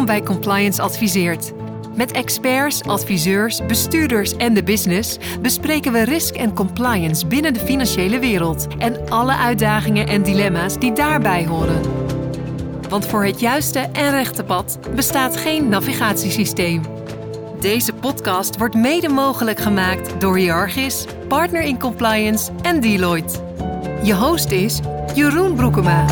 Welkom bij Compliance Adviseert. Met experts, adviseurs, bestuurders en de business bespreken we risk en compliance binnen de financiële wereld en alle uitdagingen en dilemma's die daarbij horen. Want voor het juiste en rechte pad bestaat geen navigatiesysteem. Deze podcast wordt mede mogelijk gemaakt door Hiargis, Partner in Compliance en Deloitte. Je host is Jeroen Broekema.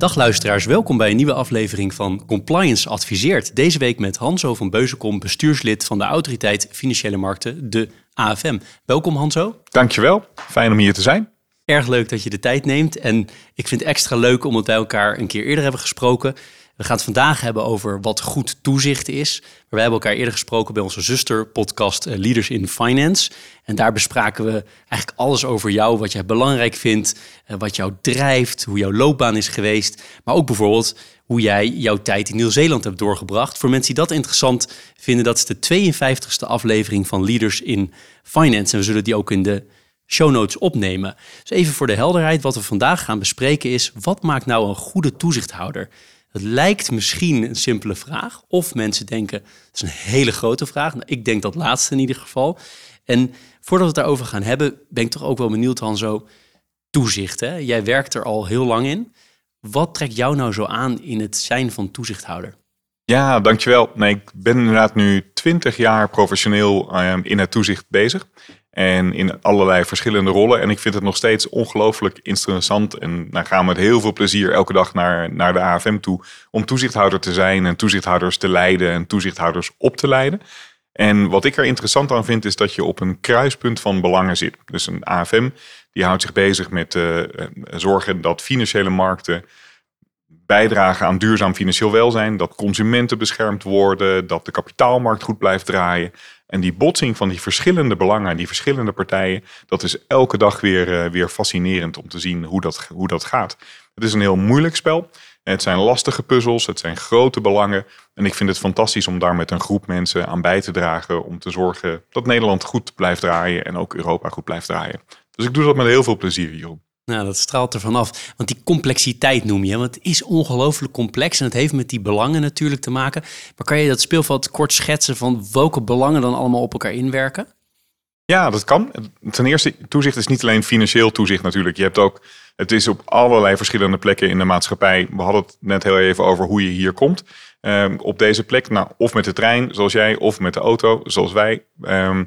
Dag luisteraars, welkom bij een nieuwe aflevering van Compliance Adviseert. Deze week met Hanso van Beuzenkom, bestuurslid van de Autoriteit Financiële Markten, de AFM. Welkom Hanso. Dankjewel, fijn om hier te zijn. Erg leuk dat je de tijd neemt en ik vind het extra leuk omdat wij elkaar een keer eerder hebben gesproken. We gaan het vandaag hebben over wat goed toezicht is. Wij hebben elkaar eerder gesproken bij onze zusterpodcast eh, Leaders in Finance. En daar bespraken we eigenlijk alles over jou, wat jij belangrijk vindt, eh, wat jou drijft, hoe jouw loopbaan is geweest. Maar ook bijvoorbeeld hoe jij jouw tijd in Nieuw-Zeeland hebt doorgebracht. Voor mensen die dat interessant vinden, dat is de 52e aflevering van Leaders in Finance. En we zullen die ook in de show notes opnemen. Dus even voor de helderheid, wat we vandaag gaan bespreken is, wat maakt nou een goede toezichthouder? Het lijkt misschien een simpele vraag. Of mensen denken, het is een hele grote vraag. Nou, ik denk dat laatste in ieder geval. En voordat we het daarover gaan hebben, ben ik toch ook wel benieuwd, zo Toezicht, hè? Jij werkt er al heel lang in. Wat trekt jou nou zo aan in het zijn van toezichthouder? Ja, dankjewel. Nee, ik ben inderdaad nu twintig jaar professioneel ehm, in het toezicht bezig. En in allerlei verschillende rollen. En ik vind het nog steeds ongelooflijk interessant. En dan gaan we met heel veel plezier elke dag naar, naar de AFM toe. Om toezichthouder te zijn en toezichthouders te leiden en toezichthouders op te leiden. En wat ik er interessant aan vind, is dat je op een kruispunt van belangen zit. Dus een AFM die houdt zich bezig met uh, zorgen dat financiële markten bijdragen aan duurzaam financieel welzijn, dat consumenten beschermd worden, dat de kapitaalmarkt goed blijft draaien. En die botsing van die verschillende belangen, die verschillende partijen, dat is elke dag weer, uh, weer fascinerend om te zien hoe dat, hoe dat gaat. Het is een heel moeilijk spel. Het zijn lastige puzzels, het zijn grote belangen. En ik vind het fantastisch om daar met een groep mensen aan bij te dragen. Om te zorgen dat Nederland goed blijft draaien en ook Europa goed blijft draaien. Dus ik doe dat met heel veel plezier, Jeroen. Nou, dat straalt er vanaf. Want die complexiteit noem je. Want het is ongelooflijk complex en het heeft met die belangen natuurlijk te maken. Maar kan je dat speelveld kort schetsen van welke belangen dan allemaal op elkaar inwerken? Ja, dat kan. Ten eerste, toezicht is niet alleen financieel toezicht natuurlijk. Je hebt ook, het is op allerlei verschillende plekken in de maatschappij. We hadden het net heel even over hoe je hier komt. Um, op deze plek, nou, of met de trein, zoals jij, of met de auto, zoals wij. Um,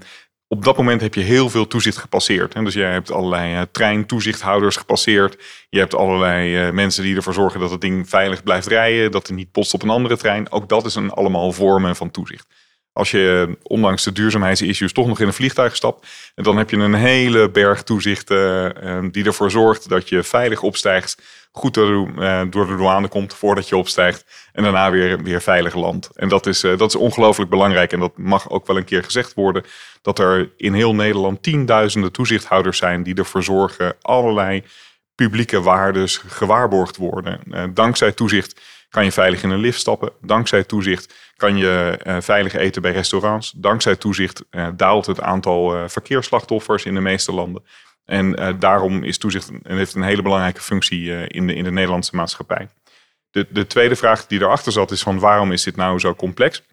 op dat moment heb je heel veel toezicht gepasseerd. Dus jij hebt allerlei uh, treintoezichthouders gepasseerd. Je hebt allerlei uh, mensen die ervoor zorgen dat het ding veilig blijft rijden. Dat er niet post op een andere trein. Ook dat is een allemaal vormen van toezicht. Als je eh, ondanks de duurzaamheidsissues toch nog in een vliegtuig stapt. Dan heb je een hele berg toezichten die ervoor zorgt dat je veilig opstijgt goed door de, door de douane komt voordat je opstijgt. En daarna weer, weer veilig landt. En dat is, uh, dat is ongelooflijk belangrijk. En dat mag ook wel een keer gezegd worden. Dat er in heel Nederland tienduizenden toezichthouders zijn die ervoor zorgen allerlei publieke waardes gewaarborgd worden. Uh, dankzij toezicht kan je veilig in een lift stappen. Dankzij toezicht kan je veilig eten bij restaurants. Dankzij toezicht daalt het aantal verkeersslachtoffers in de meeste landen. En uh, daarom is toezicht en heeft een hele belangrijke functie uh, in, de, in de Nederlandse maatschappij. De, de tweede vraag die erachter zat is van waarom is dit nou zo complex?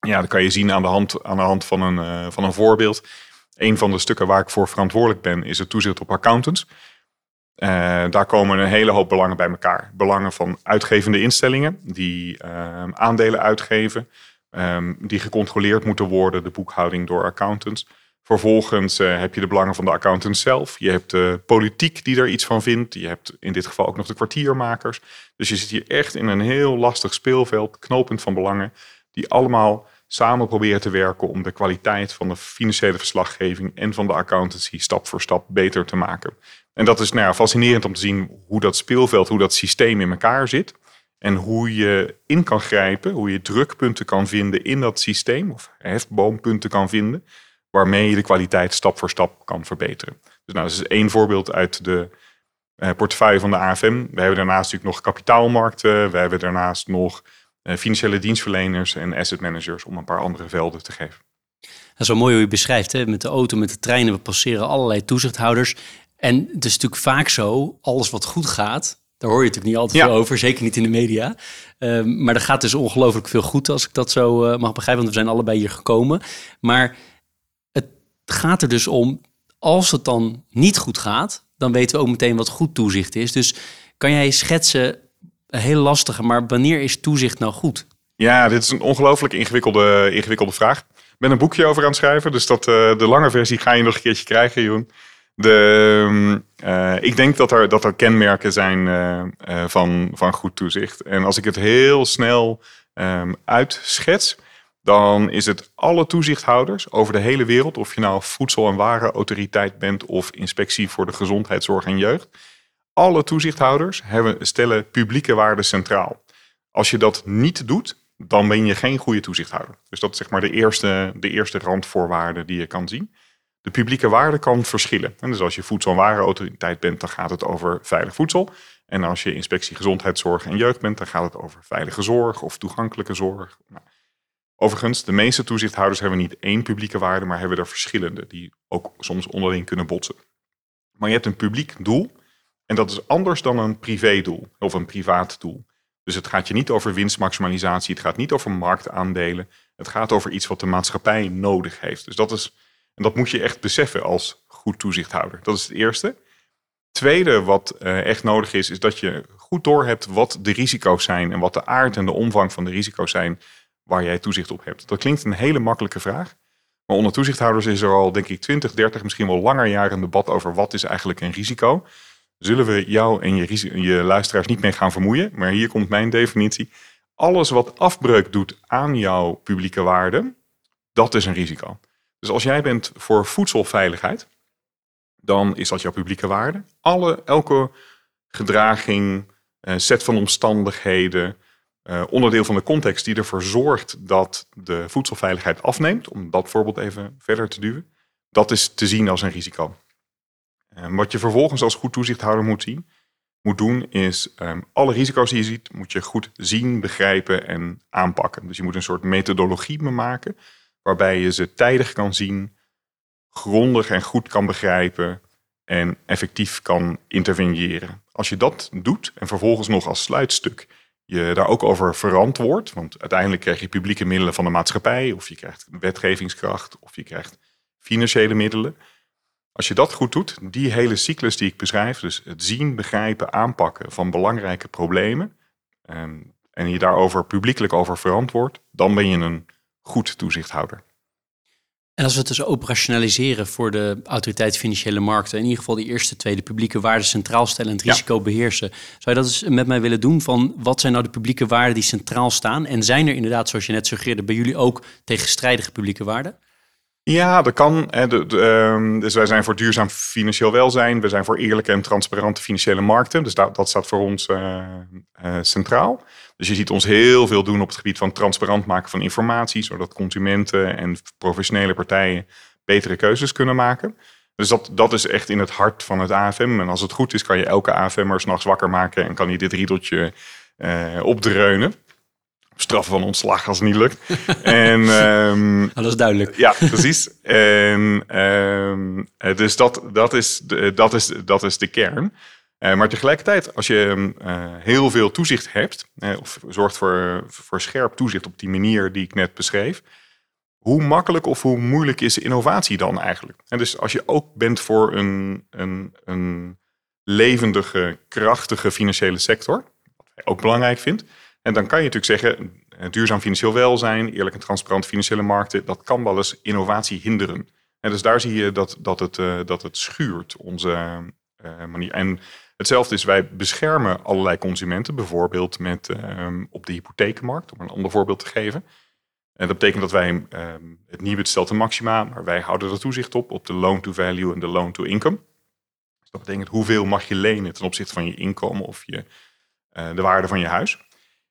Ja, dat kan je zien aan de hand, aan de hand van, een, uh, van een voorbeeld. Een van de stukken waar ik voor verantwoordelijk ben is het toezicht op accountants. daar komen een hele hoop belangen bij elkaar. Belangen van uitgevende instellingen die ehm, aandelen uitgeven, um, die gecontroleerd moeten worden, de boekhouding door accountants. Vervolgens uh, heb je de belangen van de accountant zelf. Je hebt de politiek die er iets van vindt. Je hebt in dit geval ook nog de kwartiermakers. Dus je zit hier echt in een heel lastig speelveld, knooppunt van belangen, die allemaal samen proberen te werken om de kwaliteit van de financiële verslaggeving en van de accountancy stap voor stap beter te maken. En dat is nou fascinerend om te zien hoe dat speelveld, hoe dat systeem in elkaar zit. En hoe je in kan grijpen, hoe je drukpunten kan vinden in dat systeem, of hefboompunten kan vinden waarmee je de kwaliteit stap voor stap kan verbeteren. Dus nou, dat is één voorbeeld uit de uh, portefeuille van de AFM. We hebben daarnaast natuurlijk nog kapitaalmarkten. We hebben daarnaast nog uh, financiële dienstverleners en asset managers om een paar andere velden te geven. Dat is wel mooi hoe je beschrijft, hè? met de auto, met de treinen, we passeren allerlei toezichthouders. En het is natuurlijk vaak zo, alles wat goed gaat, daar hoor je natuurlijk niet altijd veel over, zeker niet in de media. Ehm, maar er gaat dus ongelooflijk veel goed, als ik dat zo uh, mag begrijpen, want we zijn allebei hier gekomen. Maar gaat er dus om, als het dan niet goed gaat, dan weten we ook meteen wat goed toezicht is. Dus kan jij schetsen, een heel lastige, maar wanneer is toezicht nou goed? Ja, dit is een ongelooflijk ingewikkelde, ingewikkelde vraag. Ik ben een boekje over aan het schrijven, dus dat, uh, de lange versie ga je nog een keertje krijgen, Joen. De, uh, ik denk dat er, dat er kenmerken zijn uh, van, van goed toezicht. En als ik het heel snel um, uitschets, dan is het alle toezichthouders over de hele wereld, of je nou voedsel- en warenautoriteit bent of inspectie voor de gezondheidszorg en jeugd. Alle toezichthouders hebben, stellen publieke waarden centraal. Als je dat niet doet, dan ben je geen goede toezichthouder. Dus dat is zeg maar de eerste, de eerste randvoorwaarde die je kan zien. De publieke waarde kan verschillen. En dus als je voedsel- en warenautoriteit bent, dan gaat het over veilig voedsel. En als je inspectie gezondheidszorg en jeugd bent, dan gaat het over veilige zorg of toegankelijke zorg. Nou, overigens, de meeste toezichthouders hebben niet één publieke waarde, maar hebben er verschillende, die ook soms onderling kunnen botsen. Maar je hebt een publiek doel en dat is anders dan een privédoel of een privaat doel. Dus het gaat je niet over winstmaximalisatie, het gaat niet over marktaandelen. Het gaat over iets wat de maatschappij nodig heeft. Dus dat is en dat moet je echt beseffen als goed toezichthouder. Dat is het eerste. Tweede wat uh, echt nodig is, is dat je goed doorhebt wat de risico's zijn en wat de aard en de omvang van de risico's zijn waar jij toezicht op hebt. Dat klinkt een hele makkelijke vraag. Maar onder toezichthouders is er al, denk ik, 20, 30, misschien wel langer jaren een debat over wat is eigenlijk een risico. Zullen we jou en je, je luisteraars niet mee gaan vermoeien? Maar hier komt mijn definitie. Alles wat afbreuk doet aan jouw publieke waarde, dat is een risico. Dus als jij bent voor voedselveiligheid, dan is dat jouw publieke waarde. Alle, elke gedraging, uh, set van omstandigheden, uh, onderdeel van de context die ervoor zorgt dat de voedselveiligheid afneemt, om dat voorbeeld even verder te duwen, dat is te zien als een risico. Uh, wat je vervolgens als goed toezichthouder moet zien, moet doen, is um, alle risico's die je ziet, moet je goed zien, begrijpen en aanpakken. Dus je moet een soort methodologie maken waarbij je ze tijdig kan zien, grondig en goed kan begrijpen en effectief kan interveneren. Als je dat doet en vervolgens nog als sluitstuk je daar ook over verantwoordt, want uiteindelijk krijg je publieke middelen van de maatschappij, of je krijgt wetgevingskracht, of je krijgt financiële middelen. Als je dat goed doet, die hele cyclus die ik beschrijf, dus het zien, begrijpen, aanpakken van belangrijke problemen, en, en je daarover publiekelijk over verantwoordt, dan ben je een goed toezichthouder. En als we het dus operationaliseren voor de autoriteit financiële markten, in ieder geval die eerste twee, de publieke waarden centraal stellen en het risico beheersen, zou je dat eens met mij willen doen van wat zijn nou de publieke waarden die centraal staan? En zijn er inderdaad, zoals je net suggereerde, bij jullie ook tegenstrijdige publieke waarden? Ja, dat kan. Ehm, dus wij zijn voor duurzaam financieel welzijn. We zijn voor eerlijke en transparante financiële markten. Dus dat, dat staat voor ons uh, uh, centraal. Dus je ziet ons heel veel doen op het gebied van transparant maken van informatie, zodat consumenten en professionele partijen betere keuzes kunnen maken. Dus dat, dat is echt in het hart van het AFM. En als het goed is, kan je elke AFM'er s'nachts wakker maken en kan je dit riedeltje uh, opdreunen. Straffen van ontslag als het niet lukt. en, um, dat is duidelijk. Ja, precies. en, um, dus dat, dat, is de, dat, is, dat is de kern. Uh, maar tegelijkertijd, als je uh, heel veel toezicht hebt, of zorgt voor, voor scherp toezicht op die manier die ik net beschreef, hoe makkelijk of hoe moeilijk is innovatie dan eigenlijk? En dus als je ook bent voor een, een, een levendige, krachtige financiële sector, wat wij ook belangrijk vindt, en dan kan je natuurlijk zeggen, duurzaam financieel welzijn, eerlijk en transparant financiële markten, dat kan wel eens innovatie hinderen. En dus daar zie je dat, dat, het, dat het schuurt, onze manier. En Hetzelfde is, wij beschermen allerlei consumenten, bijvoorbeeld met, um, op de hypotheekmarkt, om een ander voorbeeld te geven. En dat betekent dat wij um, het nieuwe stelt een maxima, maar wij houden er toezicht op, op de loan-to-value en de loan-to-income. Dus dat betekent hoeveel mag je lenen ten opzichte van je inkomen of je, uh, de waarde van je huis.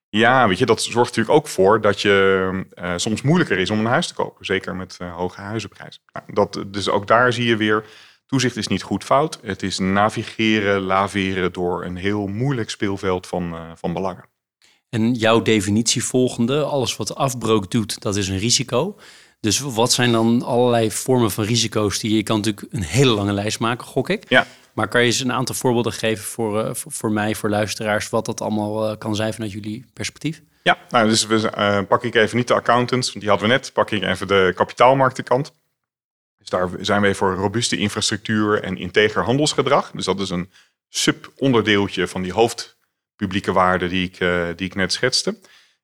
Ja, weet je, dat zorgt natuurlijk ook voor dat je uh, soms moeilijker is om een huis te kopen. Zeker met uh, hoge huizenprijzen. Nou, dat, dus ook daar zie je weer Toezicht is niet goed fout. Het is navigeren, laveren door een heel moeilijk speelveld van, uh, van belangen. En jouw definitie volgende, alles wat afbreuk doet, dat is een risico. Dus wat zijn dan allerlei vormen van risico's die je kan natuurlijk een hele lange lijst maken, gok ik. Ja. Maar kan je eens een aantal voorbeelden geven voor, uh, voor, mij, voor luisteraars, wat dat allemaal uh, kan zijn vanuit jullie perspectief? Ja, nou, dus we, pak ik even niet de accountants, want die hadden we net. Pak ik even de kapitaalmarktenkant. Dus daar zijn we voor robuuste infrastructuur en integer handelsgedrag. Dus dat is een subonderdeeltje van die hoofdpublieke waarde die ik, die ik net schetste.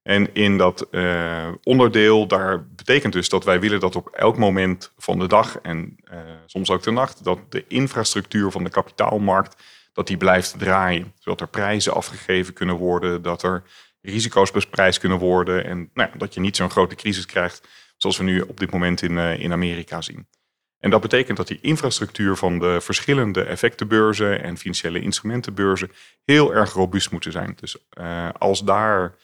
En in dat uh, onderdeel, daar betekent dus dat wij willen dat op elk moment van de dag en uh, soms ook de nacht, dat de infrastructuur van de kapitaalmarkt, dat die blijft draaien. Zodat er prijzen afgegeven kunnen worden, dat er risico's besprijsd kunnen worden en nou, dat je niet zo'n grote crisis krijgt zoals we nu op dit moment in, in Amerika zien. En dat betekent dat die infrastructuur van de verschillende effectenbeurzen en financiële instrumentenbeurzen heel erg robuust moeten zijn. Dus als daar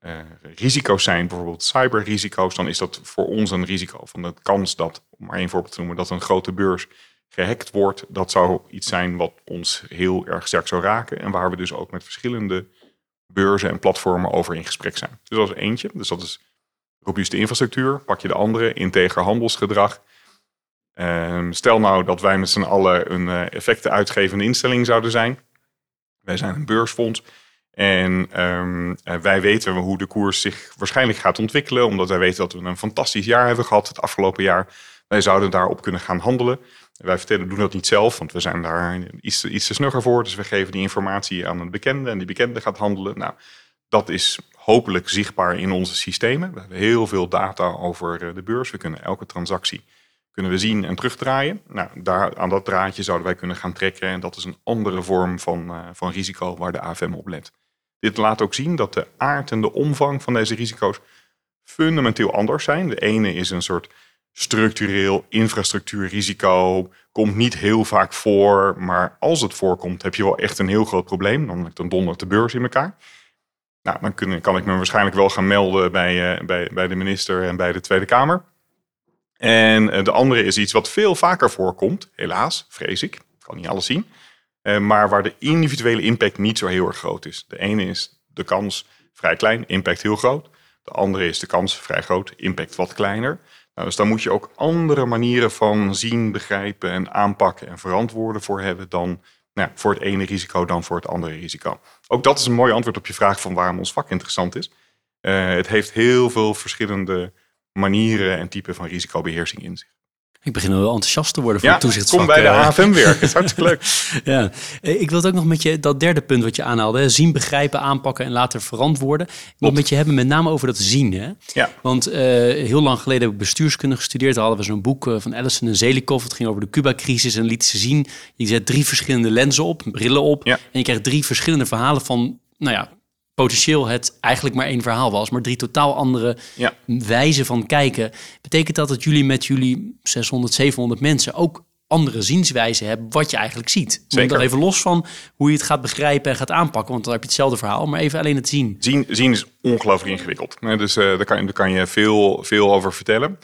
uh, risico's zijn, bijvoorbeeld cyberrisico's, dan is dat voor ons een risico. Van de kans dat, om maar één voorbeeld te noemen, dat een grote beurs gehackt wordt, dat zou iets zijn wat ons heel erg sterk zou raken. En waar we dus ook met verschillende beurzen en platformen over in gesprek zijn. Dus dat is eentje. Dus dat is robuuste infrastructuur. Pak je de andere, integer handelsgedrag. Uh, stel nou dat wij met z'n allen een uh, effecten uitgevende instelling zouden zijn. Wij zijn een beursfonds. En um, wij weten hoe de koers zich waarschijnlijk gaat ontwikkelen, omdat wij weten dat we een fantastisch jaar hebben gehad het afgelopen jaar. Wij zouden daarop kunnen gaan handelen. Wij vertellen, doen dat niet zelf, want we zijn daar iets, iets te snugger voor. Dus we geven die informatie aan een bekende en die bekende gaat handelen. Nou, dat is hopelijk zichtbaar in onze systemen. We hebben heel veel data over eh, de beurs. We kunnen elke transactie kunnen we zien en terugdraaien. Nou, daar, aan dat draadje zouden wij kunnen gaan trekken. En dat is een andere vorm van, uh, van risico waar de AFM op let. Dit laat ook zien dat de aard en de omvang van deze risico's fundamenteel anders zijn. De ene is een soort structureel infrastructuurrisico, komt niet heel vaak voor, maar als het voorkomt heb je wel echt een heel groot probleem. Dan, dan dondert de beurs in elkaar. Nou, dan kan ik me waarschijnlijk wel gaan melden bij, uh, bij, bij de minister en bij de Tweede Kamer. En uh, de andere is iets wat veel vaker voorkomt, helaas, vrees ik. Kan niet alles zien. Uh, maar waar de individuele impact niet zo heel erg groot is. De ene is de kans vrij klein, impact heel groot. De andere is de kans vrij groot, impact wat kleiner. Nou, dus daar moet je ook andere manieren van zien, begrijpen en aanpakken en verantwoorden voor hebben dan nou, voor het ene risico dan voor het andere risico. Ook dat is een mooi antwoord op je vraag van waarom ons vak interessant is. Uh, het heeft heel veel verschillende manieren en typen van risicobeheersing in zich. Ik begin wel enthousiast te worden voor ja, het toezichtsvak. kom bij de AFM werken. is hartstikke leuk. ja, ik wil het ook nog met je, dat derde punt wat je aanhaalde. Zien, begrijpen, aanpakken en later verantwoorden. Ik wil het met je hebben met name over dat zien. Hè? Ja. Want uh, heel lang geleden heb ik bestuurskunde gestudeerd. Daar hadden we zo'n boek van Allison en Zelikov. Het ging over de Cuba-crisis en liet ze zien. Je zet drie verschillende lenzen op, brillen op. Ja. En je krijgt drie verschillende verhalen van, nou ja, potentieel het eigenlijk maar één verhaal was, maar drie totaal andere Ja. wijzen van kijken. Betekent dat dat jullie met jullie 600, 700 mensen ook andere zienswijzen hebben wat je eigenlijk ziet? Zeker. Dan even los van hoe je het gaat begrijpen en gaat aanpakken, want dan heb je hetzelfde verhaal, maar even alleen het zien. Zien, zien is ongelooflijk ingewikkeld. Dus eh, daar, kan, daar kan je veel, veel over vertellen.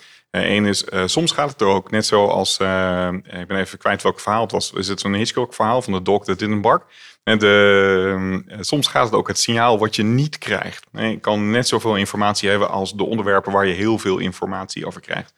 Eén is, eh, soms gaat het er ook net zo als, eh, ik ben even kwijt welk verhaal het was. Is het zo'n Hitchcock verhaal van de didn't bark? En de, eh, soms gaat het ook het signaal wat je niet krijgt. Je kan net zoveel informatie hebben als de onderwerpen waar je heel veel informatie over krijgt.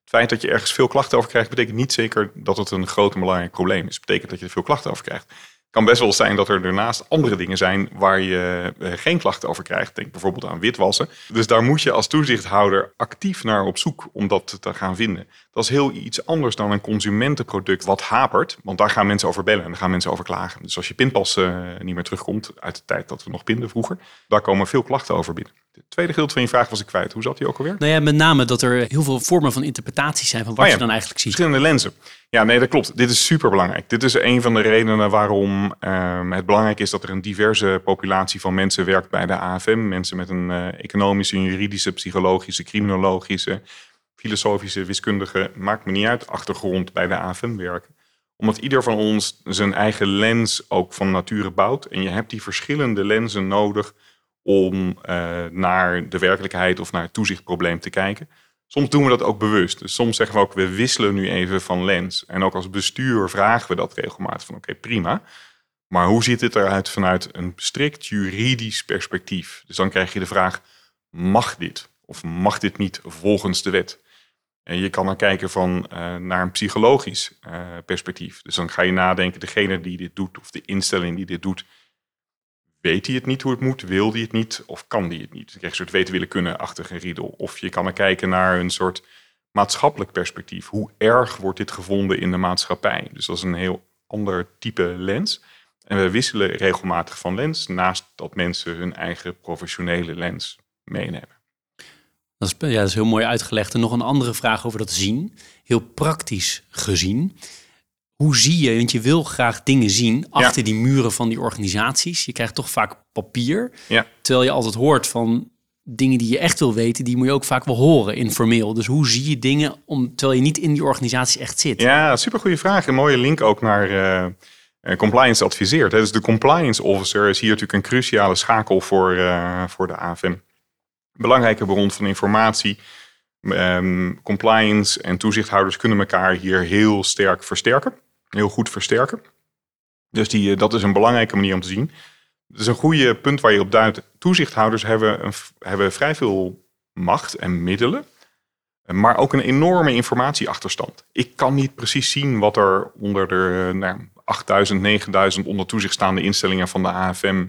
Het feit dat je ergens veel klachten over krijgt, betekent niet zeker dat het een groot en belangrijk probleem is. Het betekent dat je er veel klachten over krijgt. Kan best wel zijn dat er daarnaast andere dingen zijn waar je eh, geen klachten over krijgt. Denk bijvoorbeeld aan witwassen. Dus daar moet je als toezichthouder actief naar op zoek om dat te gaan vinden. Dat is heel iets anders dan een consumentenproduct wat hapert. Want daar gaan mensen over bellen en daar gaan mensen over klagen. Dus als je pinpas uh, niet meer terugkomt uit de tijd dat we nog pinden vroeger, daar komen veel klachten over binnen. Het tweede gedeelte van je vraag was ik kwijt. Hoe zat die ook alweer? Nou ja, met name dat er heel veel vormen van interpretatie zijn van wat Oh ja. je dan eigenlijk ziet. Verschillende lenzen. Ja, nee, dat klopt. Dit is super belangrijk. Dit is een van de redenen waarom ehm, het belangrijk is dat er een diverse populatie van mensen werkt bij de AFM. Mensen met een eh, economische, juridische, psychologische, criminologische, filosofische, wiskundige, maakt me niet uit, achtergrond bij de AFM werken. Omdat ieder van ons zijn eigen lens ook van nature bouwt. En je hebt die verschillende lenzen nodig om eh, naar de werkelijkheid of naar het toezichtprobleem te kijken. Soms doen we dat ook bewust. Dus soms zeggen we ook, we wisselen nu even van lens. En ook als bestuur vragen we dat regelmatig van, oké, prima. Maar hoe ziet dit eruit vanuit een strikt juridisch perspectief? Dus dan krijg je de vraag, mag dit? Of mag dit niet volgens de wet? En je kan dan kijken van, naar een psychologisch perspectief. Dus dan ga je nadenken, degene die dit doet of de instelling die dit doet, weet hij het niet hoe het moet, wil hij het niet of kan hij het niet? Je een soort weten willen kunnen-achtige riedel. Of je kan er kijken naar een soort maatschappelijk perspectief. Hoe erg wordt dit gevonden in de maatschappij? Dus dat is een heel ander type lens. En we wisselen regelmatig van lens, naast dat mensen hun eigen professionele lens meenemen. Dat is, ja, dat is heel mooi uitgelegd. En nog een andere vraag over dat zien. Heel praktisch gezien. Hoe zie je, want je wil graag dingen zien achter die muren van die organisaties. Je krijgt toch vaak papier. Ja. Terwijl je altijd hoort van dingen die je echt wil weten, die moet je ook vaak wel horen informeel. Dus hoe zie je dingen om, terwijl je niet in die organisatie echt zit? Ja, super goede vraag. Een mooie link ook naar uh, compliance adviseert. Dus de compliance officer is hier natuurlijk een cruciale schakel voor, uh, voor de AFM. Belangrijke bron van informatie. Um, compliance en toezichthouders kunnen elkaar hier heel sterk versterken. Heel goed versterken. Dus die, dat is een belangrijke manier om te zien. Dat is een goede punt waar je op duidt. Toezichthouders hebben, een, hebben vrij veel macht en middelen, maar ook een enorme informatieachterstand. Ik kan niet precies zien wat er onder de nou, 8000, 9000 onder toezicht staande instellingen van de AFM,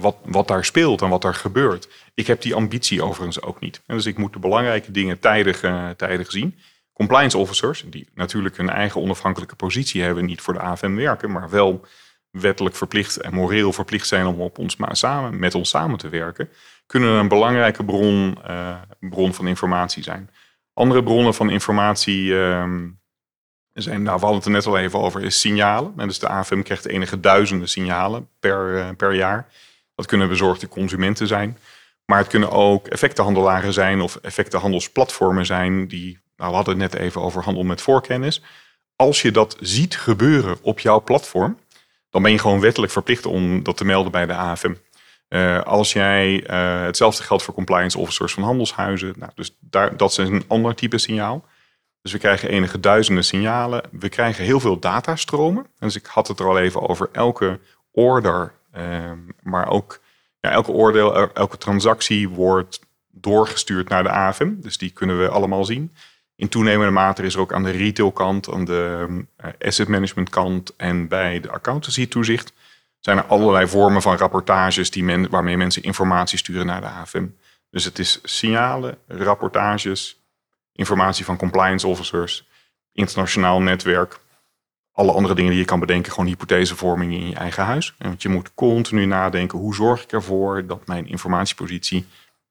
wat, wat daar speelt en wat er gebeurt. Ik heb die ambitie overigens ook niet. En dus ik moet de belangrijke dingen tijdig, tijdig zien. Compliance officers, die natuurlijk hun eigen onafhankelijke positie hebben, niet voor de AFM werken, maar wel wettelijk verplicht en moreel verplicht zijn om op ons samen, met ons samen te werken, kunnen een belangrijke bron, uh, bron van informatie zijn. Andere bronnen van informatie uh, zijn, nou, we hadden het er net al even over, is signalen. En dus de AFM krijgt enige duizenden signalen per, uh, per jaar. Dat kunnen bezorgde consumenten zijn. Maar het kunnen ook effectenhandelaren zijn of effectenhandelsplatformen zijn die, nou, we hadden het net even over handel met voorkennis. Als je dat ziet gebeuren op jouw platform, dan ben je gewoon wettelijk verplicht om dat te melden bij de AFM. Eh, als jij, uh, hetzelfde geldt voor compliance officers van handelshuizen. Nou, dus daar, dat is een ander type signaal. Dus we krijgen enige duizenden signalen. We krijgen heel veel datastromen. Dus ik had het er al even over elke order, uh, maar ook ja, elke oordeel, elke transactie wordt doorgestuurd naar de AFM. Dus die kunnen we allemaal zien. In toenemende mate is er ook aan de retailkant, aan de uh, asset management kant en bij de accountancy toezicht zijn er allerlei vormen van rapportages die men, waarmee mensen informatie sturen naar de AFM. Dus het is signalen, rapportages, informatie van compliance officers, internationaal netwerk, alle andere dingen die je kan bedenken, gewoon hypothesevorming in je eigen huis. Want je moet continu nadenken, hoe zorg ik ervoor dat mijn informatiepositie,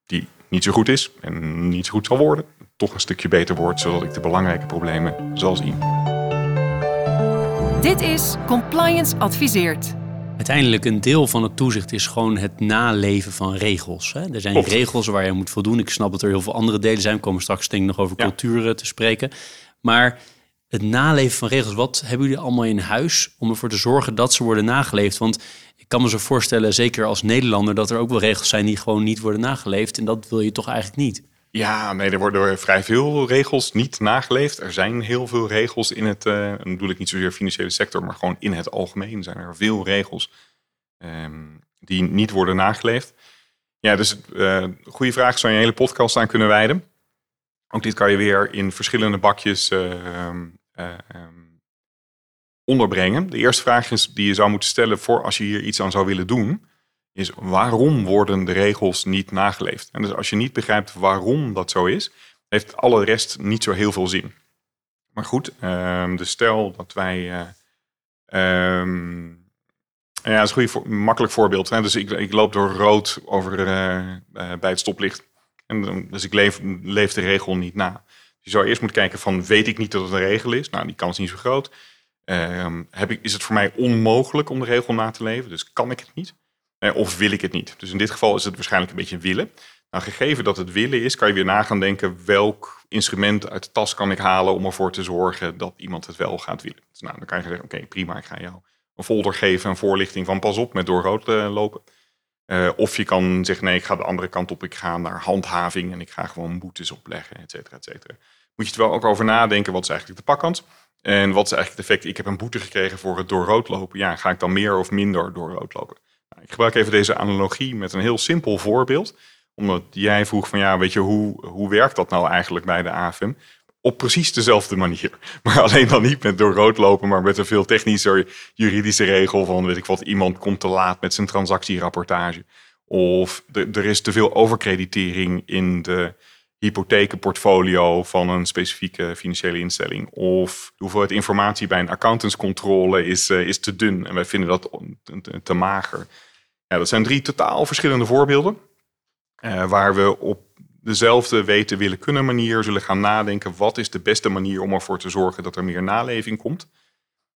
die niet zo goed is en niet zo goed zal worden, toch een stukje beter wordt, zodat ik de belangrijke problemen zal zien. Dit is Compliance Adviseert. Uiteindelijk een deel van het toezicht is gewoon het naleven van regels. Hè? Er zijn regels waar je moet voldoen. Ik snap dat er heel veel andere delen zijn. We komen straks denk ik nog over culturen te spreken. Maar het naleven van regels, wat hebben jullie allemaal in huis om ervoor te zorgen dat ze worden nageleefd? Want ik kan me zo voorstellen, zeker als Nederlander, dat er ook wel regels zijn die gewoon niet worden nageleefd. En dat wil je toch eigenlijk niet? Ja, nee, er worden vrij veel regels niet nageleefd. Er zijn heel veel regels in het, uh, dan bedoel ik niet zozeer financiële sector, maar gewoon in het algemeen zijn er veel regels um, die niet worden nageleefd. Ja, dus uh, goede vraag, zou je een hele podcast aan kunnen wijden. Ook dit kan je weer in verschillende bakjes uh, um, onderbrengen. De eerste vraag is die je zou moeten stellen voor als je hier iets aan zou willen doen is waarom worden de regels niet nageleefd? En dus als je niet begrijpt waarom dat zo is, heeft alle rest niet zo heel veel zin. Maar goed, um, dus stel dat wij. Uh, um, ja, dat is een goed, makkelijk voorbeeld. Hè? Dus ik, ik loop door rood over, uh, uh, bij het stoplicht. En, dus ik leef, leef de regel niet na. je zou eerst moeten kijken van, weet ik niet dat het een regel is? Nou, die kans is niet zo groot. Uh, heb ik, is het voor mij onmogelijk om de regel na te leven? Dus kan ik het niet? Eh, of wil ik het niet? Dus in dit geval is het waarschijnlijk een beetje willen. Nou, gegeven dat het willen is, kan je weer na gaan denken welk instrument uit de tas kan ik halen om ervoor te zorgen dat iemand het wel gaat willen. Dus nou, dan kan je zeggen, oké, prima, ik ga jou een folder geven, een voorlichting van pas op met door rood uh, lopen. Uh, of je kan zeggen, nee, ik ga de andere kant op, ik ga naar handhaving en ik ga gewoon boetes opleggen, et cetera, et cetera. Moet je er wel ook over nadenken, wat is eigenlijk de pakkant? En wat is eigenlijk het effect? Ik heb een boete gekregen voor het door rood lopen. Ja, ga ik dan meer of minder door rood lopen? Ik gebruik even deze analogie met een heel simpel voorbeeld. Omdat jij vroeg van ja, weet je, hoe, hoe werkt dat nou eigenlijk bij de AFM? op precies dezelfde manier. Maar alleen dan niet met door rood lopen, maar met een veel technischer juridische regel van, weet ik wat, iemand komt te laat met zijn transactierapportage. Of er is te veel overkreditering in de hypothekenportfolio van een specifieke financiële instelling. Of de hoeveelheid informatie bij een accountantscontrole is, uh, is te dun en wij vinden dat te, mager. Ja, dat zijn drie totaal verschillende voorbeelden. Uh, waar we op dezelfde weten willen kunnen manier zullen gaan nadenken. Wat is de beste manier om ervoor te zorgen dat er meer naleving komt?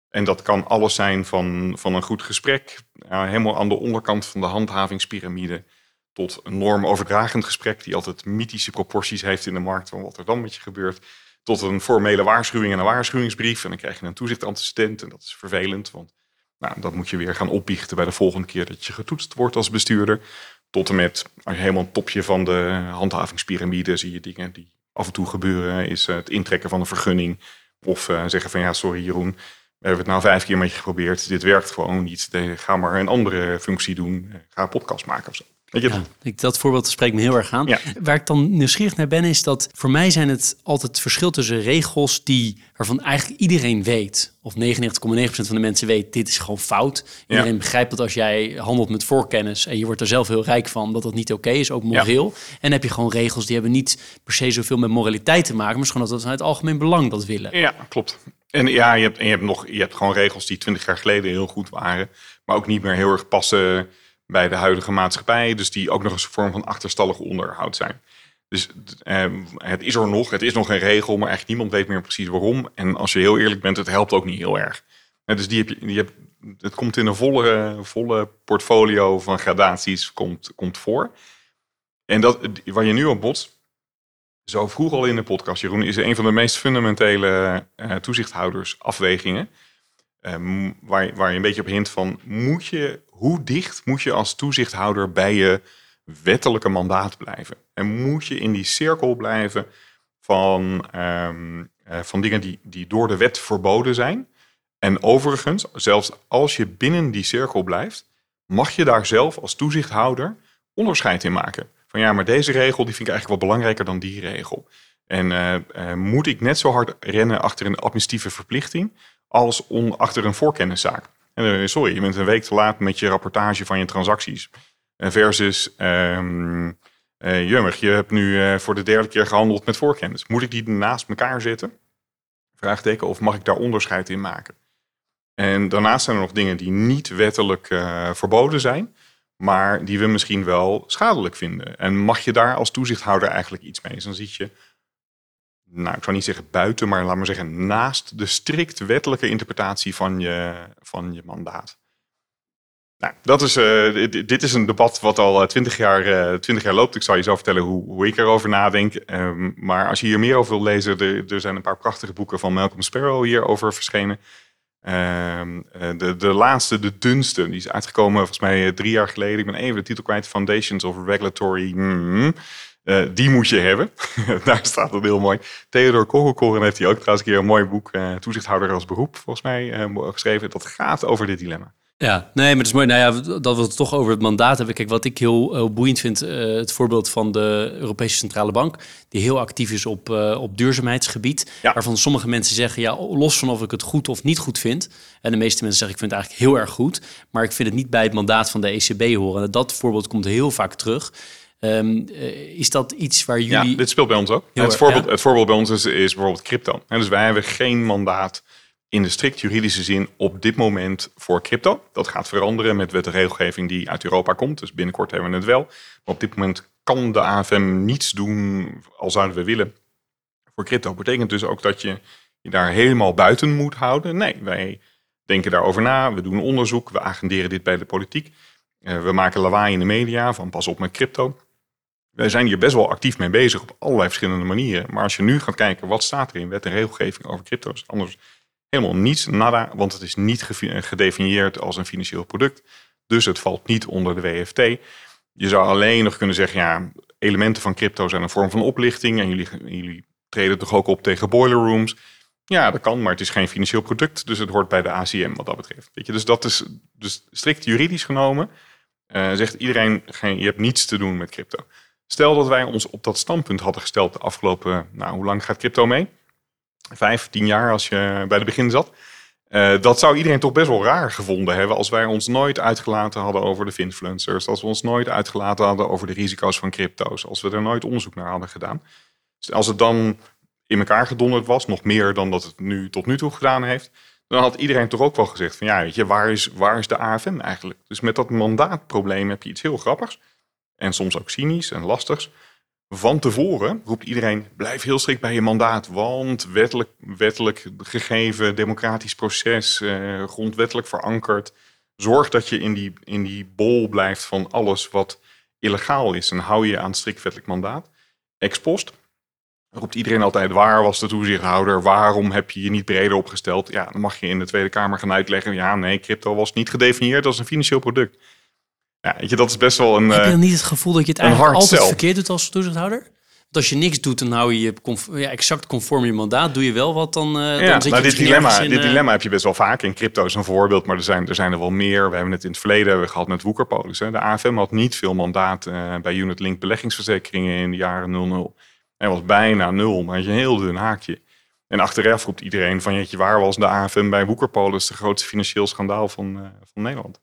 En dat kan alles zijn van, van een goed gesprek, helemaal aan de onderkant van de handhavingspyramide, tot een normoverdragend gesprek die altijd mythische proporties heeft in de markt van wat er dan met je gebeurt, tot een formele waarschuwing en een waarschuwingsbrief. En dan krijg je een toezichtassistent en dat is vervelend, want nou, dat moet je weer gaan opbiechten bij de volgende keer dat je getoetst wordt als bestuurder. Tot en met, als je helemaal een topje van de handhavingspyramide zie je dingen die af en toe gebeuren, is het intrekken van een vergunning. Of uh, zeggen van ja, sorry Jeroen, we hebben het nou vijf keer met je geprobeerd. Dit werkt gewoon niet. Ga maar een andere functie doen. Ga een podcast maken of zo. Weet je ja, dat voorbeeld spreekt me heel erg aan. Waar ik dan nieuwsgierig naar ben, is dat voor mij zijn het altijd het verschil tussen regels die waarvan eigenlijk iedereen weet, of 99,9% van de mensen weet, dit is gewoon fout. Iedereen begrijpt dat als jij handelt met voorkennis en je wordt er zelf heel rijk van, dat dat niet oké is, ook moreel. En dan heb je gewoon regels die hebben niet per se zoveel met moraliteit te maken, maar gewoon dat we het algemeen belang dat willen. Ja, klopt. En ja, je hebt, en je hebt, nog, je hebt gewoon regels die 20 jaar geleden heel goed waren, maar ook niet meer heel erg passen bij de huidige maatschappij. Dus die ook nog eens een vorm van achterstallig onderhoud zijn. Dus eh, het is er nog, het is nog een regel, maar eigenlijk niemand weet meer precies waarom. En als je heel eerlijk bent, het helpt ook niet heel erg. Dus die heb je, die heb, het komt in een volle, volle portfolio van gradaties komt, komt voor. En dat, waar je nu op botst, zo vroeg al in de podcast, Jeroen, is een van de meest fundamentele uh, toezichthouders afwegingen. Um, waar, waar je een beetje op hint van, moet je, hoe dicht moet je als toezichthouder bij je wettelijke mandaat blijven? En moet je in die cirkel blijven van, um, uh, van dingen die, die door de wet verboden zijn? En overigens, zelfs als je binnen die cirkel blijft, mag je daar zelf als toezichthouder onderscheid in maken. Van ja, maar deze regel die vind ik eigenlijk wel belangrijker dan die regel. En uh, uh, moet ik net zo hard rennen achter een administratieve verplichting als on, achter een voorkenniszaak. En, sorry, je bent een week te laat met je rapportage van je transacties. versus, um, jummig, je hebt nu voor de derde keer gehandeld met voorkennis. Moet ik die naast elkaar zetten? Vraagteken, of mag ik daar onderscheid in maken? En daarnaast zijn er nog dingen die niet wettelijk verboden zijn maar die we misschien wel schadelijk vinden. En mag je daar als toezichthouder eigenlijk iets mee? Dus dan zit je, nou ik zou niet zeggen buiten, maar laat maar zeggen naast de strikt wettelijke interpretatie van je, van je mandaat. Nou, dat is, uh, dit, is een debat wat al eh, twintig jaar, uh, jaar loopt. Ik zal je zo vertellen hoe, hoe ik erover nadenk. Um, maar als je hier meer over wil lezen, er, er zijn een paar prachtige boeken van Malcolm Sparrow hierover verschenen. Ehm, eh, de, de laatste, de dunste, die is uitgekomen volgens mij eh, drie jaar geleden. Ik ben even de titel kwijt. Foundations of Regulatory. Mm, uh, die moet je hebben. Daar staat het heel mooi. Theodor Kogelkoren heeft hij ook trouwens een keer een mooi boek, uh, Toezichthouder als beroep, volgens mij, geschreven. Dat gaat over dit dilemma. Ja, nee, maar het is mooi. Nou ja, dat we het toch over het mandaat hebben. Kijk, wat ik heel, boeiend vind, uh, het voorbeeld van de Europese Centrale Bank, die heel actief is op, uh, op duurzaamheidsgebied. Ja. Waarvan sommige mensen zeggen, ja, los van of ik het goed of niet goed vind. En de meeste mensen zeggen, ik vind het eigenlijk heel erg goed. Maar ik vind het niet bij het mandaat van de ECB horen. En dat voorbeeld komt heel vaak terug. Um, is dat iets waar jullie... Ja, dit speelt bij ons ook. Het, voorbeeld, het voorbeeld bij ons is, is bijvoorbeeld crypto. En dus wij hebben geen mandaat in de strikt juridische zin op dit moment voor crypto. Dat gaat veranderen met wet en regelgeving die uit Europa komt. Dus binnenkort hebben we het wel. Maar op dit moment kan de AFM niets doen, al zouden we willen, voor crypto. Betekent dus ook dat je je daar helemaal buiten moet houden. Nee, wij denken daarover na. We doen onderzoek. We agenderen dit bij de politiek. Uh, we maken lawaai in de media van pas op met crypto. Wij zijn hier best wel actief mee bezig op allerlei verschillende manieren. Maar als je nu gaat kijken wat staat er in wet en regelgeving over crypto's, anders Helemaal niets, nada, want het is niet gedefinieerd als een financieel product. Dus het valt niet onder de WFT. Je zou alleen nog kunnen zeggen, ja, elementen van crypto zijn een vorm van oplichting. En jullie, jullie treden toch ook op tegen boiler rooms. Ja, dat kan, maar het is geen financieel product. Dus het hoort bij de ACM wat dat betreft. Weet je? Dus dat is dus strikt juridisch genomen. Uh, zegt iedereen, geen, je hebt niets te doen met crypto. Stel dat wij ons op dat standpunt hadden gesteld de afgelopen, nou, hoe lang gaat crypto mee? vijf, tien jaar als je bij de begin zat. Uh, dat zou iedereen toch best wel raar gevonden hebben als wij ons nooit uitgelaten hadden over de influencers. Als we ons nooit uitgelaten hadden over de risico's van crypto's. Als we er nooit onderzoek naar hadden gedaan. Dus als het dan in elkaar gedonderd was, nog meer dan dat het nu tot nu toe gedaan heeft. Dan had iedereen toch ook wel gezegd van ja, weet je, waar is, waar is de AFM eigenlijk? Dus met dat mandaatprobleem heb je iets heel grappigs. En soms ook cynisch en lastigs van tevoren roept iedereen: blijf heel strikt bij je mandaat, want wettelijk, wettelijk gegeven democratisch proces, eh, grondwettelijk verankerd. Zorg dat je in die, in die bol blijft van alles wat illegaal is en hou je aan strikt wettelijk mandaat. Ex post roept iedereen altijd: waar was de toezichthouder? Waarom heb je je niet breder opgesteld? Ja, dan mag je in de Tweede Kamer gaan uitleggen: ja, nee, crypto was niet gedefinieerd als een financieel product. Ja, weet je, dat is best wel een. Heb je dan niet het gevoel dat je het eigenlijk altijd verkeerd doet als toezichthouder? Want als je niks doet, dan hou je je ja, exact conform je mandaat. Doe je wel wat, dan, uh, ja, dan zit nou, dit dilemma, in, dit dilemma heb je best wel vaak. In crypto is een voorbeeld, maar er zijn er, zijn er wel meer. We hebben het in het verleden hebben we gehad met Woekerpolis. De AFM had niet veel mandaat uh, bij Unit Link beleggingsverzekeringen in de jaren 00. Hij was bijna nul, maar had je een heel dun haakje. En achteraf roept iedereen van, jeetje, waar was de AFM bij Woekerpolis de grootste financieel schandaal van, uh, van Nederland?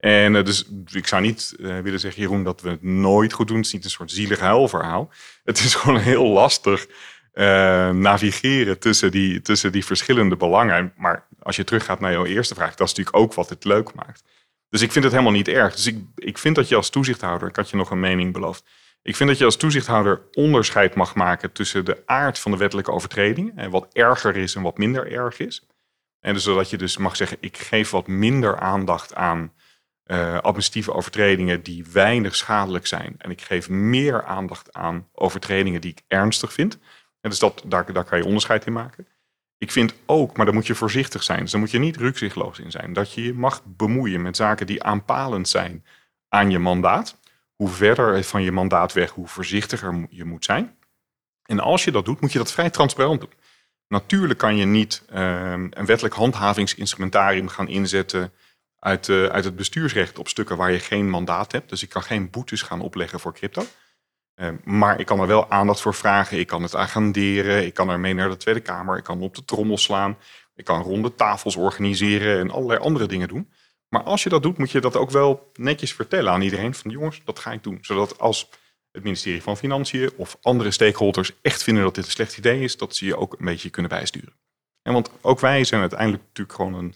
En uh, dus ik zou niet uh, willen zeggen, Jeroen, dat we het nooit goed doen. Het is niet een soort zielig huilverhaal. Het is gewoon heel lastig uh, navigeren tussen die, tussen die verschillende belangen. Maar als je teruggaat naar jouw eerste vraag, dat is natuurlijk ook wat het leuk maakt. Dus ik vind het helemaal niet erg. Dus ik, ik vind dat je als toezichthouder, ik had je nog een mening beloofd. Ik vind dat je als toezichthouder onderscheid mag maken tussen de aard van de wettelijke overtreding en wat erger is en wat minder erg is. En dus zodat je dus mag zeggen, ik geef wat minder aandacht aan uh, administratieve overtredingen die weinig schadelijk zijn. En ik geef meer aandacht aan overtredingen die ik ernstig vind. En dus dat, daar, daar kan je onderscheid in maken. Ik vind ook, maar dan moet je voorzichtig zijn. Dus dan moet je niet rukzichtloos in zijn. Dat je je mag bemoeien met zaken die aanpalend zijn aan je mandaat. Hoe verder van je mandaat weg, hoe voorzichtiger je moet zijn. En als je dat doet, moet je dat vrij transparant doen. Natuurlijk kan je niet uh, een wettelijk handhavingsinstrumentarium gaan inzetten uit, uh, uit het bestuursrecht op stukken waar je geen mandaat hebt. Dus ik kan geen boetes gaan opleggen voor crypto. Uh, maar ik kan er wel aandacht voor vragen. Ik kan het agenderen. Ik kan ermee naar de Tweede Kamer. Ik kan op de trommel slaan. Ik kan ronde tafels organiseren en allerlei andere dingen doen. Maar als je dat doet, moet je dat ook wel netjes vertellen aan iedereen. Van jongens, dat ga ik doen. Zodat als het ministerie van Financiën of andere stakeholders echt vinden dat dit een slecht idee is, dat ze je ook een beetje kunnen bijsturen. En want ook wij zijn uiteindelijk natuurlijk gewoon een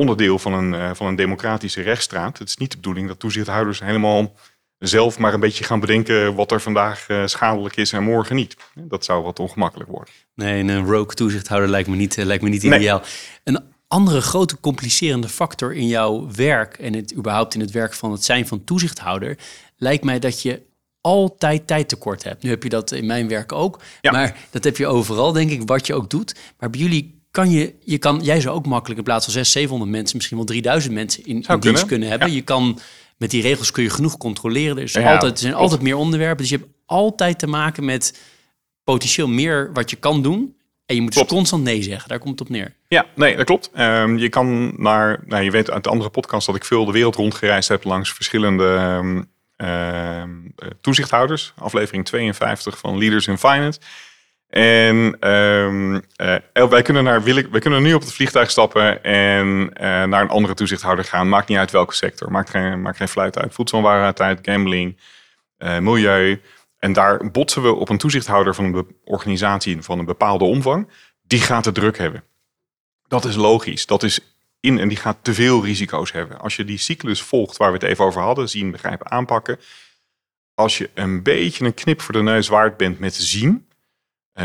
onderdeel van een, uh, van een democratische rechtsstraat. Het is niet de bedoeling dat toezichthouders helemaal zelf maar een beetje gaan bedenken wat er vandaag uh, schadelijk is en morgen niet. Dat zou wat ongemakkelijk worden. Nee, een rogue toezichthouder lijkt me niet, lijkt me niet ideaal. Een andere grote complicerende factor in jouw werk en het überhaupt in het werk van het zijn van toezichthouder lijkt mij dat je altijd tijd tekort hebt. Nu heb je dat in mijn werk ook, ja. maar dat heb je overal denk ik, wat je ook doet. Maar bij jullie kan je, je kan, jij zou ook makkelijk in plaats van 600, 700 mensen, misschien wel 3000 mensen in, in dienst kunnen hebben. Je kan met die regels kun je genoeg controleren. Er, is altijd, er zijn altijd meer onderwerpen. Dus je hebt altijd te maken met potentieel meer wat je kan doen. En je moet dus constant nee zeggen. Daar komt het op neer. Ja, nee, dat klopt. Um, je kan naar, nou, je weet uit de andere podcast dat ik veel de wereld rondgereisd heb langs verschillende um, uh, toezichthouders. Aflevering 52 van Leaders in Finance. En um, wij, kunnen naar, kunnen nu op het vliegtuig stappen en uh, naar een andere toezichthouder gaan. Maakt niet uit welke sector. Maakt geen, maakt geen fluit uit. Voedselwaarheid, gambling, uh, milieu. En daar botsen we op een toezichthouder van een organisatie van een bepaalde omvang. Die gaat de druk hebben. Dat is logisch. Dat is in en die gaat te veel risico's hebben. Als je die cyclus volgt waar we het even over hadden, zien, begrijpen, aanpakken. Als je een beetje een knip voor de neus waard bent met zien, eh,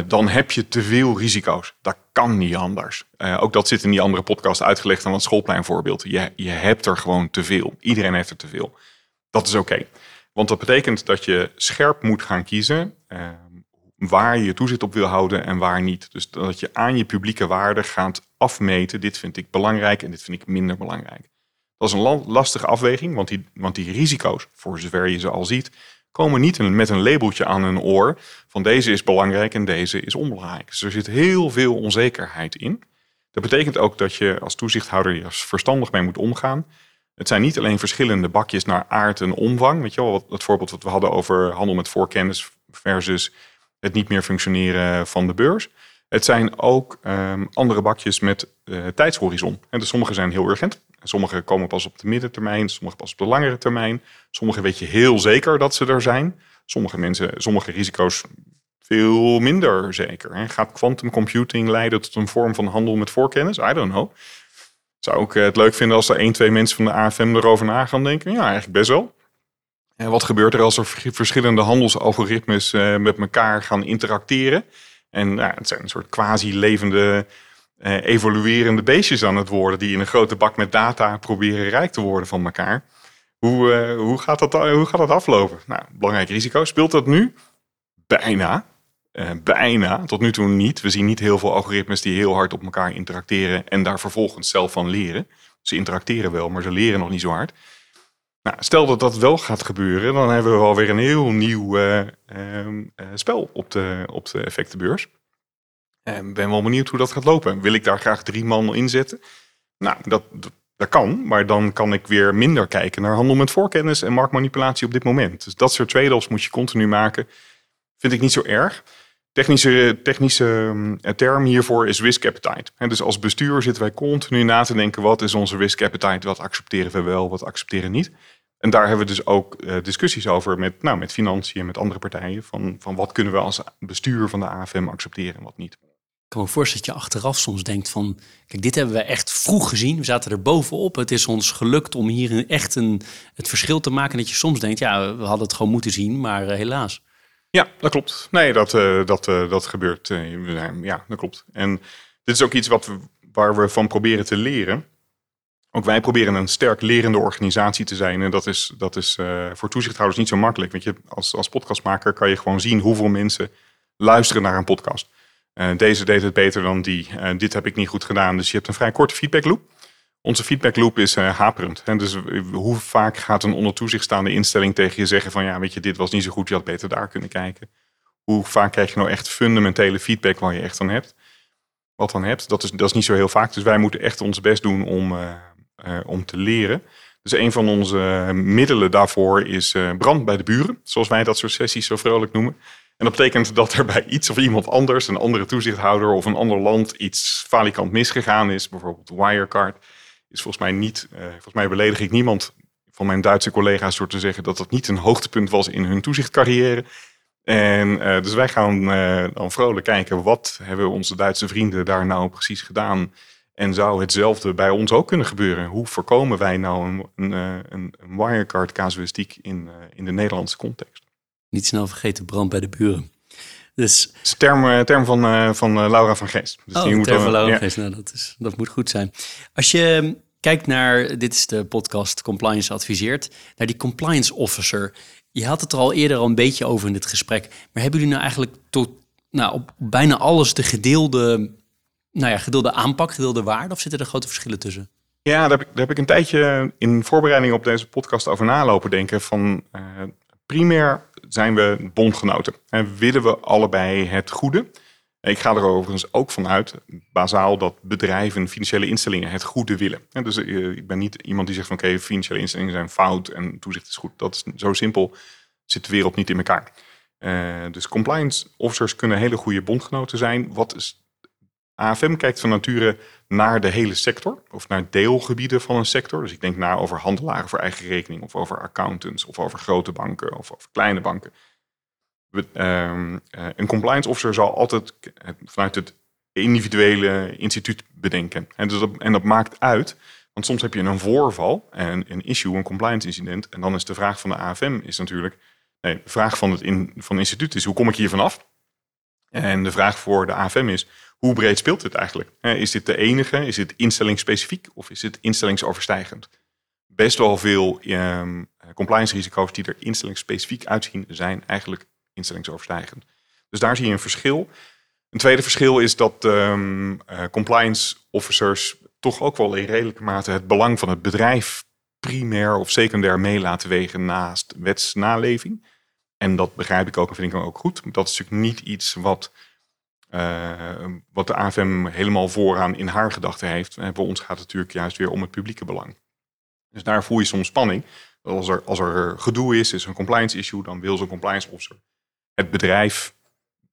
dan heb je te veel risico's. Dat kan niet anders. Uh, ook dat zit in die andere podcast uitgelegd aan het schoolpleinvoorbeeld. Je, je hebt er gewoon te veel. Iedereen heeft er te veel. Dat is oké. Want dat betekent dat je scherp moet gaan kiezen uh, waar je je toezicht op wil houden en waar niet. Dus dat je aan je publieke waarde gaat afmeten. Dit vind ik belangrijk en dit vind ik minder belangrijk. Dat is een lastige afweging, want die, want die risico's, voor zover je ze al ziet, komen niet met een labeltje aan hun oor van deze is belangrijk en deze is onbelangrijk. Dus er zit heel veel onzekerheid in. Dat betekent ook dat je als toezichthouder je verstandig mee moet omgaan. Het zijn niet alleen verschillende bakjes naar aard en omvang. Weet je wel, het voorbeeld wat we hadden over handel met voorkennis versus het niet meer functioneren van de beurs. Het zijn ook ehm, andere bakjes met uh, tijdshorizon. En dus sommige zijn heel urgent. Sommige komen pas op de middentermijn, sommige pas op de langere termijn. Sommige weet je heel zeker dat ze er zijn. Sommige mensen, sommige risico's veel minder zeker. Hè. Gaat quantum computing leiden tot een vorm van handel met voorkennis? I don't know. Zou ik het leuk vinden als er één, twee mensen van de AFM erover na gaan denken? Ja, eigenlijk best wel. En wat gebeurt er als er verschillende handelsalgoritmes uh, met elkaar gaan interacteren? En nou, het zijn een soort quasi-levende, evoluerende beestjes aan het worden... die in een grote bak met data proberen rijk te worden van elkaar. Hoe, uh, hoe, gaat, dat, hoe gaat dat aflopen? Nou, belangrijk risico. Speelt dat nu? Bijna. Bijna, tot nu toe niet. We zien niet heel veel algoritmes die heel hard op elkaar interacteren en daar vervolgens zelf van leren. Ze interacteren wel, maar ze leren nog niet zo hard. Nou, stel dat dat wel gaat gebeuren, dan hebben we alweer een heel nieuw uh, spel op de, op de effectenbeurs. En ben wel benieuwd hoe dat gaat lopen. Wil ik daar graag drie man inzetten? Nou, dat, dat, kan, maar dan kan ik weer minder kijken naar handel met voorkennis en marktmanipulatie op dit moment. Dus dat soort trade-offs moet je continu maken. Vind ik niet zo erg. Technische, technische eh, term hiervoor is risk appetite. dus als bestuur zitten wij continu na te denken: wat is onze risk appetite? Wat accepteren we wel, wat accepteren niet? En daar hebben we dus ook uh, discussies over met, nou, met financiën en met andere partijen. Van, van wat kunnen we als bestuur van de AFM accepteren en wat niet. Me voorstellen dat je achteraf soms denkt van... kijk, dit hebben we echt vroeg gezien. We zaten er bovenop. Het is ons gelukt om hier echt een, het verschil te maken. Dat je soms denkt, ja, we hadden het gewoon moeten zien, maar uh, helaas. Ja, dat klopt. Nee, dat, uh, dat, uh, dat gebeurt. Ja, dat klopt. En dit is ook iets wat we, waar we van proberen te leren. Ook wij proberen een sterk lerende organisatie te zijn. En dat is, dat is voor toezichthouders niet zo makkelijk. Want je, als, als podcastmaker kan je gewoon zien hoeveel mensen luisteren naar een podcast. Deze deed het beter dan die. dit heb ik niet goed gedaan. Dus je hebt een vrij korte feedbackloop. Onze feedbackloop is uh, haperend. En dus hoe vaak gaat een onder toezicht instelling tegen je zeggen van ja, weet je, dit was niet zo goed, je had beter daar kunnen kijken. Hoe vaak krijg je nou echt fundamentele feedback waar je echt aan hebt? Wat dan hebt, dat is, dat is niet zo heel vaak. Dus wij moeten echt ons best doen om, om te leren. Dus een van onze middelen daarvoor is brand bij de buren, zoals wij dat soort sessies zo vrolijk noemen. En dat betekent dat er bij iets of iemand anders, een andere toezichthouder of een ander land, iets falikant misgegaan is, bijvoorbeeld Wirecard is volgens mij niet, uh, volgens mij beledig ik niemand van mijn Duitse collega's door te zeggen dat dat niet een hoogtepunt was in hun toezichtcarrière. En uh, dus wij gaan uh, dan vrolijk kijken, wat hebben onze Duitse vrienden daar nou precies gedaan? En zou hetzelfde bij ons ook kunnen gebeuren? Hoe voorkomen wij nou een, een, een, een wirecard casuïstiek in, in de Nederlandse context? Niet snel vergeten, brand bij de buren. Dus, het is een term, term van, van Laura van Geest. Dus oh, die moet term van Laura van Geest. Nou, dat, is, dat moet goed zijn. Als je Kijk naar, dit is de podcast Compliance Adviseert, naar die compliance officer. Je had het er al eerder al een beetje over in dit gesprek. Maar hebben jullie nou eigenlijk tot, nou, op bijna alles de gedeelde, nou ja, gedeelde aanpak, gedeelde waarde? Of zitten er grote verschillen tussen? Ja, daar heb, ik, daar heb ik een tijdje in voorbereiding op deze podcast over nalopen denken. Van uh, primair zijn we bondgenoten en willen we allebei het goede. Ik ga er overigens ook vanuit, bazaal, dat bedrijven, financiële instellingen het goede willen. dus eh, ik ben niet iemand die zegt van oké, financiële instellingen zijn fout en toezicht is goed. Dat is zo simpel, zit de wereld niet in elkaar. Uh, dus compliance officers kunnen hele goede bondgenoten zijn. Wat is AFM kijkt van nature naar de hele sector of naar deelgebieden van een sector. Dus ik denk na over handelaren voor eigen rekening of over accountants of over grote banken of over kleine banken. Ehm, eh, een compliance officer zal altijd vanuit het individuele instituut bedenken. En, dus dat, en dat maakt uit, want soms heb je een voorval, en een issue, een compliance incident. En dan is de vraag van de AFM is natuurlijk, nee, de vraag van het, van het instituut is, hoe kom ik hier vanaf? En de vraag voor de AFM is, hoe breed speelt dit eigenlijk? Is dit de enige? Is dit instellingsspecifiek of is het instellingsoverstijgend? Best wel veel um, compliance risico's die er instellingsspecifiek uitzien, zijn eigenlijk instellingsoverstijgend. Dus daar zie je een verschil. Een tweede verschil is dat um, compliance officers toch ook wel in redelijke mate het belang van het bedrijf primair of secundair mee laten wegen naast wetsnaleving. En dat begrijp ik ook en vind ik ook goed. Dat is natuurlijk niet iets wat, wat de AFM helemaal vooraan in haar gedachten heeft. En bij ons gaat het natuurlijk juist weer om het publieke belang. Dus daar voel je soms spanning. Als er, als er gedoe is, is een compliance issue, dan wil zo'n compliance officer het bedrijf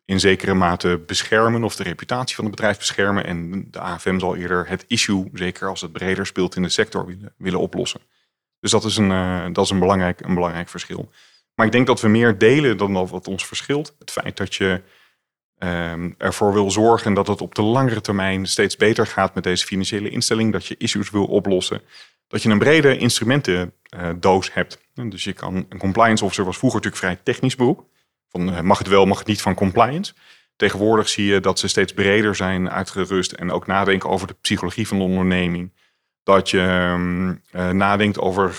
in zekere mate beschermen of de reputatie van het bedrijf beschermen. En de AFM zal eerder het issue, zeker als het breder speelt in de sector, willen, oplossen. Dus dat is, een, uh, dat is een, belangrijk, een belangrijk verschil. Maar ik denk dat we meer delen dan wat ons verschilt. Het feit dat je um, ervoor wil zorgen dat het op de langere termijn steeds beter gaat met deze financiële instelling. Dat je issues wil oplossen. Dat je een brede instrumentendoos hebt. Dus je kan, een compliance officer was vroeger natuurlijk vrij technisch beroep. Van eh, mag het wel, mag het niet van compliance. Tegenwoordig zie je dat ze steeds breder zijn uitgerust en ook nadenken over de psychologie van de onderneming. Dat je uh, nadenkt over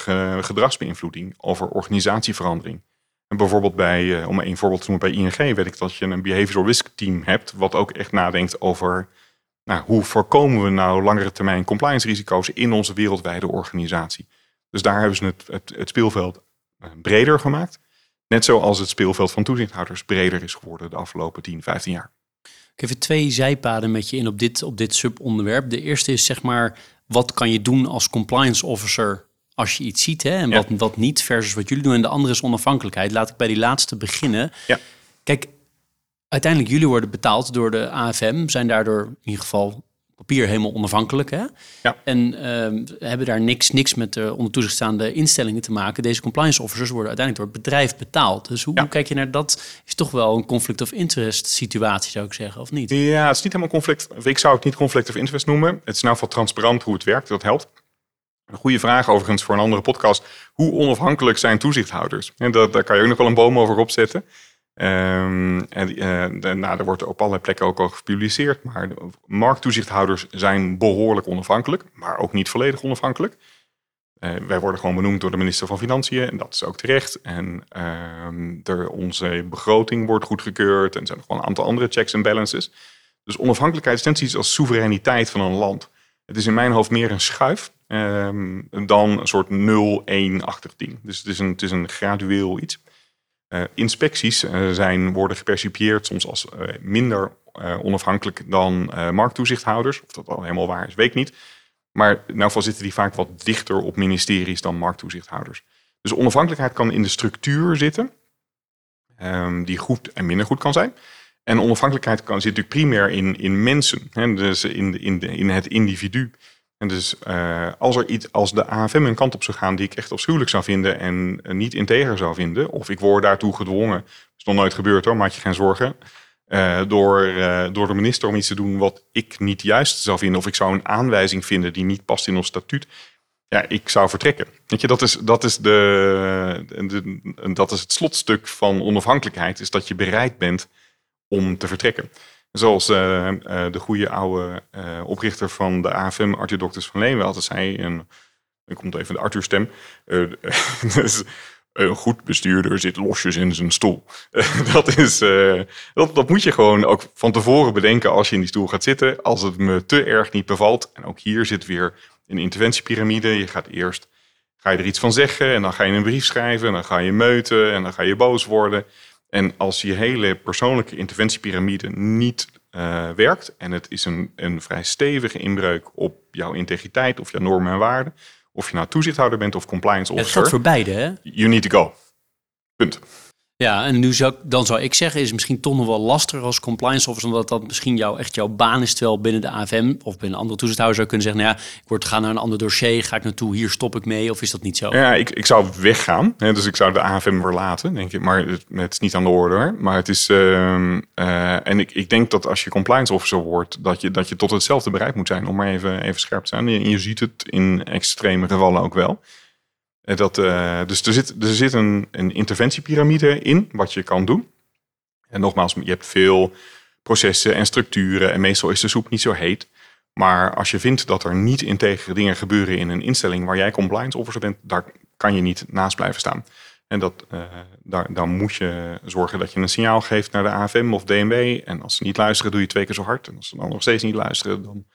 gedragsbeïnvloeding, over organisatieverandering. Bijvoorbeeld bij, uh, om een voorbeeld te noemen, bij ING weet ik dat je een behavioral risk team hebt, wat ook echt nadenkt over nou, hoe voorkomen we nou langere termijn compliance risico's in onze wereldwijde organisatie. Dus daar hebben ze het, het, speelveld breder gemaakt. Net zoals het speelveld van toezichthouders breder is geworden de afgelopen 10, 15 jaar. Ik heb even twee zijpaden met je in op dit, op dit subonderwerp. De eerste is zeg maar, wat kan je doen als compliance officer als je iets ziet hè, en wat, wat niet versus wat jullie doen. En de andere is onafhankelijkheid. Laat ik bij die laatste beginnen. Ja. Kijk, uiteindelijk jullie worden betaald door de AFM, zijn daardoor in ieder geval papier helemaal onafhankelijk. Hè? Ja. En uh, hebben daar niks, niks met de onder toezicht staande instellingen te maken. Deze compliance officers worden uiteindelijk door het bedrijf betaald. Dus hoe, kijk je naar dat? Is toch wel een conflict of interest situatie, zou ik zeggen, of niet? Ja, het is niet helemaal conflict. Ik zou het niet conflict of interest noemen. Het is in ieder geval transparant hoe het werkt. Dat helpt. Een goede vraag overigens voor een andere podcast. Hoe onafhankelijk zijn toezichthouders? En dat, daar kan je ook nog wel een boom over opzetten. Um, en, uh, nou, er wordt op allerlei plekken ook al gepubliceerd. Maar de markttoezichthouders zijn behoorlijk onafhankelijk, maar ook niet volledig onafhankelijk. Uh, wij worden gewoon benoemd door de minister van Financiën en dat is ook terecht. En uh, onze begroting wordt goedgekeurd en er zijn nog wel een aantal andere checks en balances. Dus onafhankelijkheid is net iets als soevereiniteit van een land. Het is in mijn hoofd meer een schuif um, dan een soort 0-1-achtig ding. Dus het is een, het is een gradueel iets. Uh, inspecties uh, zijn, worden gepercipieerd soms als uh, minder onafhankelijk dan markttoezichthouders. Of dat al helemaal waar is, weet ik niet. Maar geval zitten die vaak wat dichter op ministeries dan markttoezichthouders. Dus onafhankelijkheid kan in de structuur zitten, um, die goed en minder goed kan zijn. En onafhankelijkheid kan, zit natuurlijk primair in, in mensen, hè, dus in, in, in het individu. En dus uh, als, er iets, als de AFM een kant op zou gaan die ik echt afschuwelijk zou vinden en uh, niet integer zou vinden, of ik word daartoe gedwongen, is nog nooit gebeurd hoor, maak je geen zorgen, uh, door, door de minister om iets te doen wat ik niet juist zou vinden, of ik zou een aanwijzing vinden die niet past in ons statuut, ja, ik zou vertrekken. Weet je, dat is, dat is, de, de, dat is het slotstuk van onafhankelijkheid, is dat je bereid bent om te vertrekken. Zoals uh, uh, de goede oude uh, oprichter van de AFM, Arthur Dokters van Leeuwen, altijd zei. En dan komt even de Arthur-stem. dus, een goed bestuurder zit losjes in zijn stoel. dat, is, dat, dat moet je gewoon ook van tevoren bedenken als je in die stoel gaat zitten. Als het me te erg niet bevalt. En ook hier zit weer een interventiepyramide. Je gaat eerst ga je er iets van zeggen en dan ga je een brief schrijven en dan ga je meuten en dan ga je boos worden. En als je hele persoonlijke interventiepyramide niet uh, werkt en het is een, een vrij stevige inbreuk op jouw integriteit of jouw normen en waarden, of je nou toezichthouder bent of compliance officer. Het geldt voor beide, hè? You need to go. Punt. Ja, en nu zou, dan zou ik zeggen, is misschien toch nog wel lastiger als compliance officer, omdat dat misschien jouw, echt jouw baan is, terwijl binnen de AFM of binnen andere toezichthouder zou kunnen zeggen, nou ja, ik word gaan naar een ander dossier, ga ik naartoe, hier stop ik mee, of is dat niet zo? Ja, ik, ik zou weggaan, hè, dus ik zou de AFM verlaten, denk ik, maar het, is niet aan de orde hoor. Maar het is, uh, uh, en ik, ik denk dat als je compliance officer wordt, dat je, dat je tot hetzelfde bereid moet zijn, om maar even, even scherp te zijn. Je ziet het in extreme gevallen ook wel. Dat, uh, dus er zit, er zit een, een interventiepyramide in, wat je kan doen. En nogmaals, je hebt veel processen en structuren en meestal is de soep niet zo heet. Maar als je vindt dat er niet integere dingen gebeuren in een instelling waar jij compliance officer bent, daar kan je niet naast blijven staan. En dat, uh, daar, dan moet je zorgen dat je een signaal geeft naar de AFM of DNW. En als ze niet luisteren, doe je twee keer zo hard. En als ze dan nog steeds niet luisteren, dan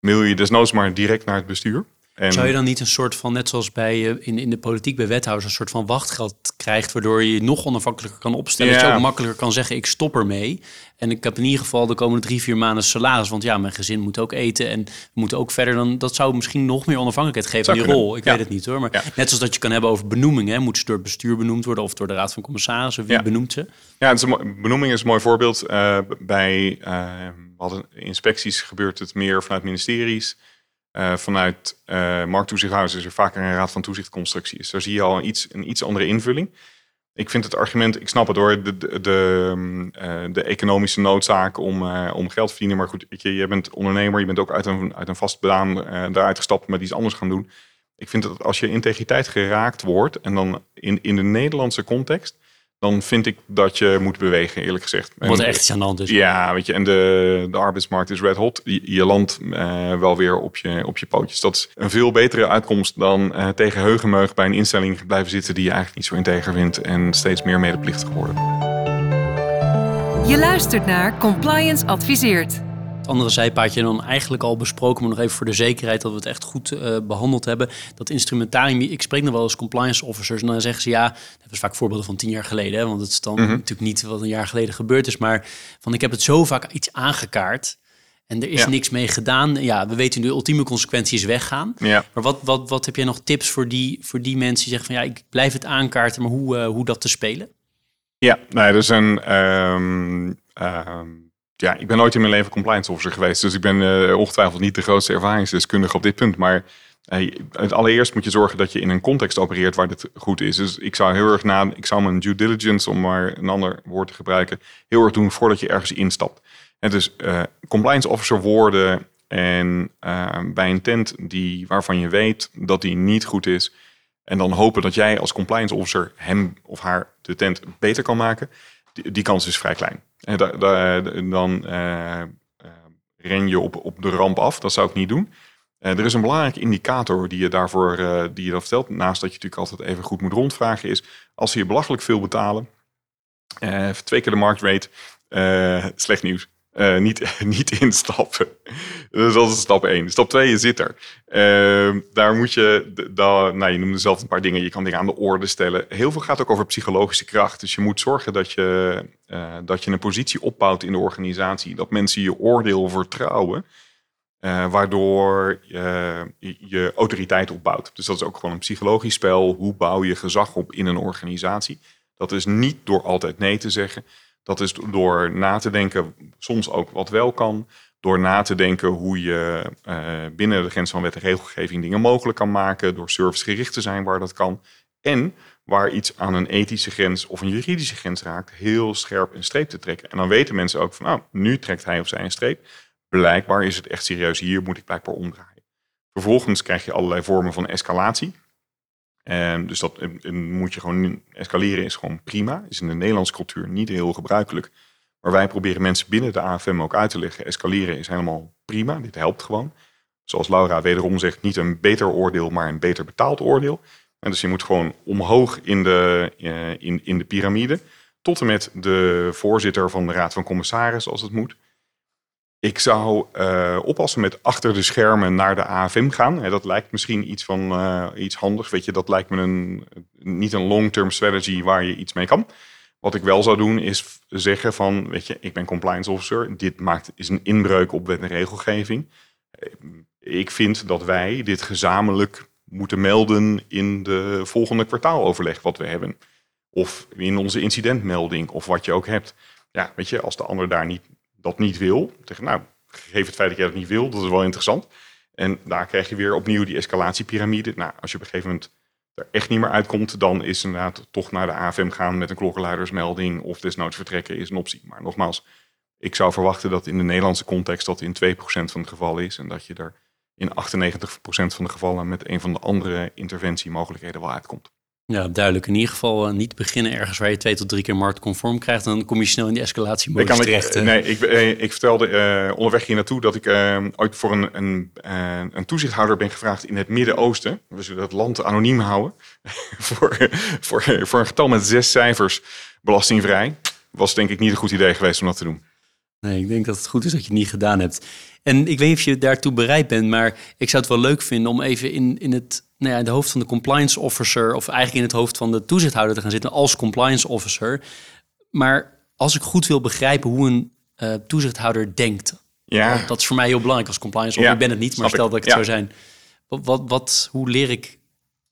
mail je desnoods maar direct naar het bestuur. En Zou je dan niet een soort van, net zoals bij in, in de politiek bij wethouders, een soort van wachtgeld krijgt, waardoor je je nog onafhankelijker kan opstellen. Dat je ook makkelijker kan zeggen, ik stop ermee. En ik heb in ieder geval de komende drie, vier maanden salaris. Want ja, mijn gezin moet ook eten en we moeten ook verder. Dan, dat zou misschien nog meer onafhankelijkheid geven aan die rol. Ik weet het niet hoor. Maar net zoals dat je kan hebben over benoemingen. Moeten ze door het bestuur benoemd worden of door de Raad van Commissarissen? Wie benoemt ze? Ja, het is een, benoeming is een mooi voorbeeld. Uh, bij uh, hadden inspecties gebeurt het meer vanuit ministeries. Uh, vanuit uh, markttoezichthouders is er vaker een raad van toezichtconstructie. Dus daar zie je al een iets, een iets andere invulling. Ik vind het argument, ik snap het hoor, de, de, de, uh, de economische noodzaak om, om geld te verdienen. Maar goed, je, je bent ondernemer, je bent ook uit een, uit een vast baan daaruit gestapt met iets anders gaan doen. Ik vind dat als je integriteit geraakt wordt en dan in, in de Nederlandse context, dan vind ik dat je moet bewegen, eerlijk gezegd. Wat er echt iets aan de hand is. Ja, weet je, en de, de arbeidsmarkt is red hot. Je, je landt uh, wel weer op je, op je pootjes. Dat is een veel betere uitkomst dan uh, tegen heugenmeug bij een instelling blijven zitten die je eigenlijk niet zo integer vindt en steeds meer medeplichtig worden. Je luistert naar Compliance Adviseert andere zijpaadje dan eigenlijk al besproken, maar nog even voor de zekerheid dat we het echt goed uh, behandeld hebben. Dat instrumentarium, ik spreek nog wel eens compliance officers en dan zeggen ze ja, dat is vaak voorbeelden van tien jaar geleden, hè, want het is dan mhm. natuurlijk niet wat een jaar geleden gebeurd is, maar van ik heb het zo vaak iets aangekaart. En er is niks mee gedaan. Ja, we weten de ultieme consequentie is weggaan. Ja. Maar wat, wat, wat heb jij nog tips voor die, voor die mensen die zeggen van ja, ik blijf het aankaarten, maar hoe, uh, hoe dat te spelen? Ja, nou, er zijn um, um ja, ik ben nooit in mijn leven compliance officer geweest. Dus ik ben uh, ongetwijfeld niet de grootste ervaringsdeskundige op dit punt. Maar het allereerst moet je zorgen dat je in een context opereert waar dit goed is. Dus ik zou heel erg na, ik zou mijn due diligence, om maar een ander woord te gebruiken, heel erg doen voordat je ergens instapt. En dus uh, compliance officer worden en bij een tent die, waarvan je weet dat die niet goed is. En dan hopen dat jij als compliance officer hem of haar de tent beter kan maken. Die, kans is vrij klein. En da, da, dan uh, ren je op, op de ramp af. Dat zou ik niet doen. Uh, er is een belangrijke indicator die je daarvoor die je dat vertelt. Naast dat je natuurlijk altijd even goed moet rondvragen. Is als ze je belachelijk veel betalen. twee keer de marktrate. slecht nieuws. Uh, niet, niet instappen. Dus dat is stap 1. Stap 2, je zit er. Uh, daar moet je, nou, je noemde zelf een paar dingen. Je kan dingen aan de orde stellen. Heel veel gaat ook over psychologische kracht. Dus je moet zorgen dat je, uh, dat je een positie opbouwt in de organisatie. Dat mensen je oordeel vertrouwen. Uh, waardoor je, je autoriteit opbouwt. Dus dat is ook gewoon een psychologisch spel. Hoe bouw je gezag op in een organisatie? Dat is niet door altijd nee te zeggen. Dat is door na te denken, soms ook wat wel kan. Door na te denken hoe je uh, binnen de grens van wet en regelgeving dingen mogelijk kan maken. Door servicegericht te zijn waar dat kan. En waar iets aan een ethische grens of een juridische grens raakt, heel scherp een streep te trekken. En dan weten mensen ook van, nou, nu trekt hij of zij een streep. Blijkbaar is het echt serieus, hier moet ik blijkbaar omdraaien. Vervolgens krijg je allerlei vormen van escalatie. Um, dus dat moet je gewoon escaleren is gewoon prima. Is in de Nederlandse cultuur niet heel gebruikelijk. Maar wij proberen mensen binnen de AFM ook uit te leggen. Escaleren is helemaal prima. Dit helpt gewoon. Zoals Laura wederom zegt, niet een beter oordeel, maar een beter betaald oordeel. En dus je moet gewoon omhoog in de, uh, in, in de piramide. Tot en met de voorzitter van de Raad van Commissarissen, als het moet. Ik zou uh, oppassen met achter de schermen naar de AFM gaan. dat lijkt misschien iets van uh, iets handigs. Weet je, dat lijkt me een, niet een long-term strategy waar je iets mee kan. Wat ik wel zou doen is zeggen van, weet je, ik ben compliance officer. Dit maakt, is een inbreuk op wet en regelgeving. Ik vind dat wij dit gezamenlijk moeten melden in de volgende kwartaaloverleg wat we hebben. Of in onze incidentmelding of wat je ook hebt. Ja, weet je, als de ander daar niet dat niet wil. Tegen, nou, geef het feit dat jij dat niet wil, dat is wel interessant. En daar krijg je weer opnieuw die escalatiepiramide. Nou, als je op een gegeven moment er echt niet meer uitkomt, dan is inderdaad toch naar de AFM gaan met een klokkenluidersmelding of desnoods vertrekken is een optie. Maar nogmaals, ik zou verwachten dat in de Nederlandse context dat in 2% van de gevallen is en dat je er in 98% van de gevallen met een van de andere interventiemogelijkheden wel uitkomt. Ja, duidelijk. In ieder geval uh, niet beginnen ergens waar je twee tot drie keer marktconform krijgt. Dan kom je snel in die escalatie terecht. Ik, nee, ik, eh, ik vertelde uh, onderweg hier naartoe dat ik ooit voor een, een, een toezichthouder ben gevraagd in het Midden-Oosten. We zullen dat land anoniem houden. voor, voor, voor een getal met zes cijfers belastingvrij. Was denk ik niet een goed idee geweest om dat te doen. Nee, ik denk dat het goed is dat je het niet gedaan hebt. En ik weet niet of je daartoe bereid bent, maar ik zou het wel leuk vinden om even in, in het nou ja, de hoofd van de compliance officer, of eigenlijk in het hoofd van de toezichthouder te gaan zitten als compliance officer. Maar als ik goed wil begrijpen hoe een uh, toezichthouder denkt, ja. dat is voor mij heel belangrijk als compliance officer. Ja, ik ben het niet, maar stel dat ik het zou zijn. Wat, wat, wat, hoe leer ik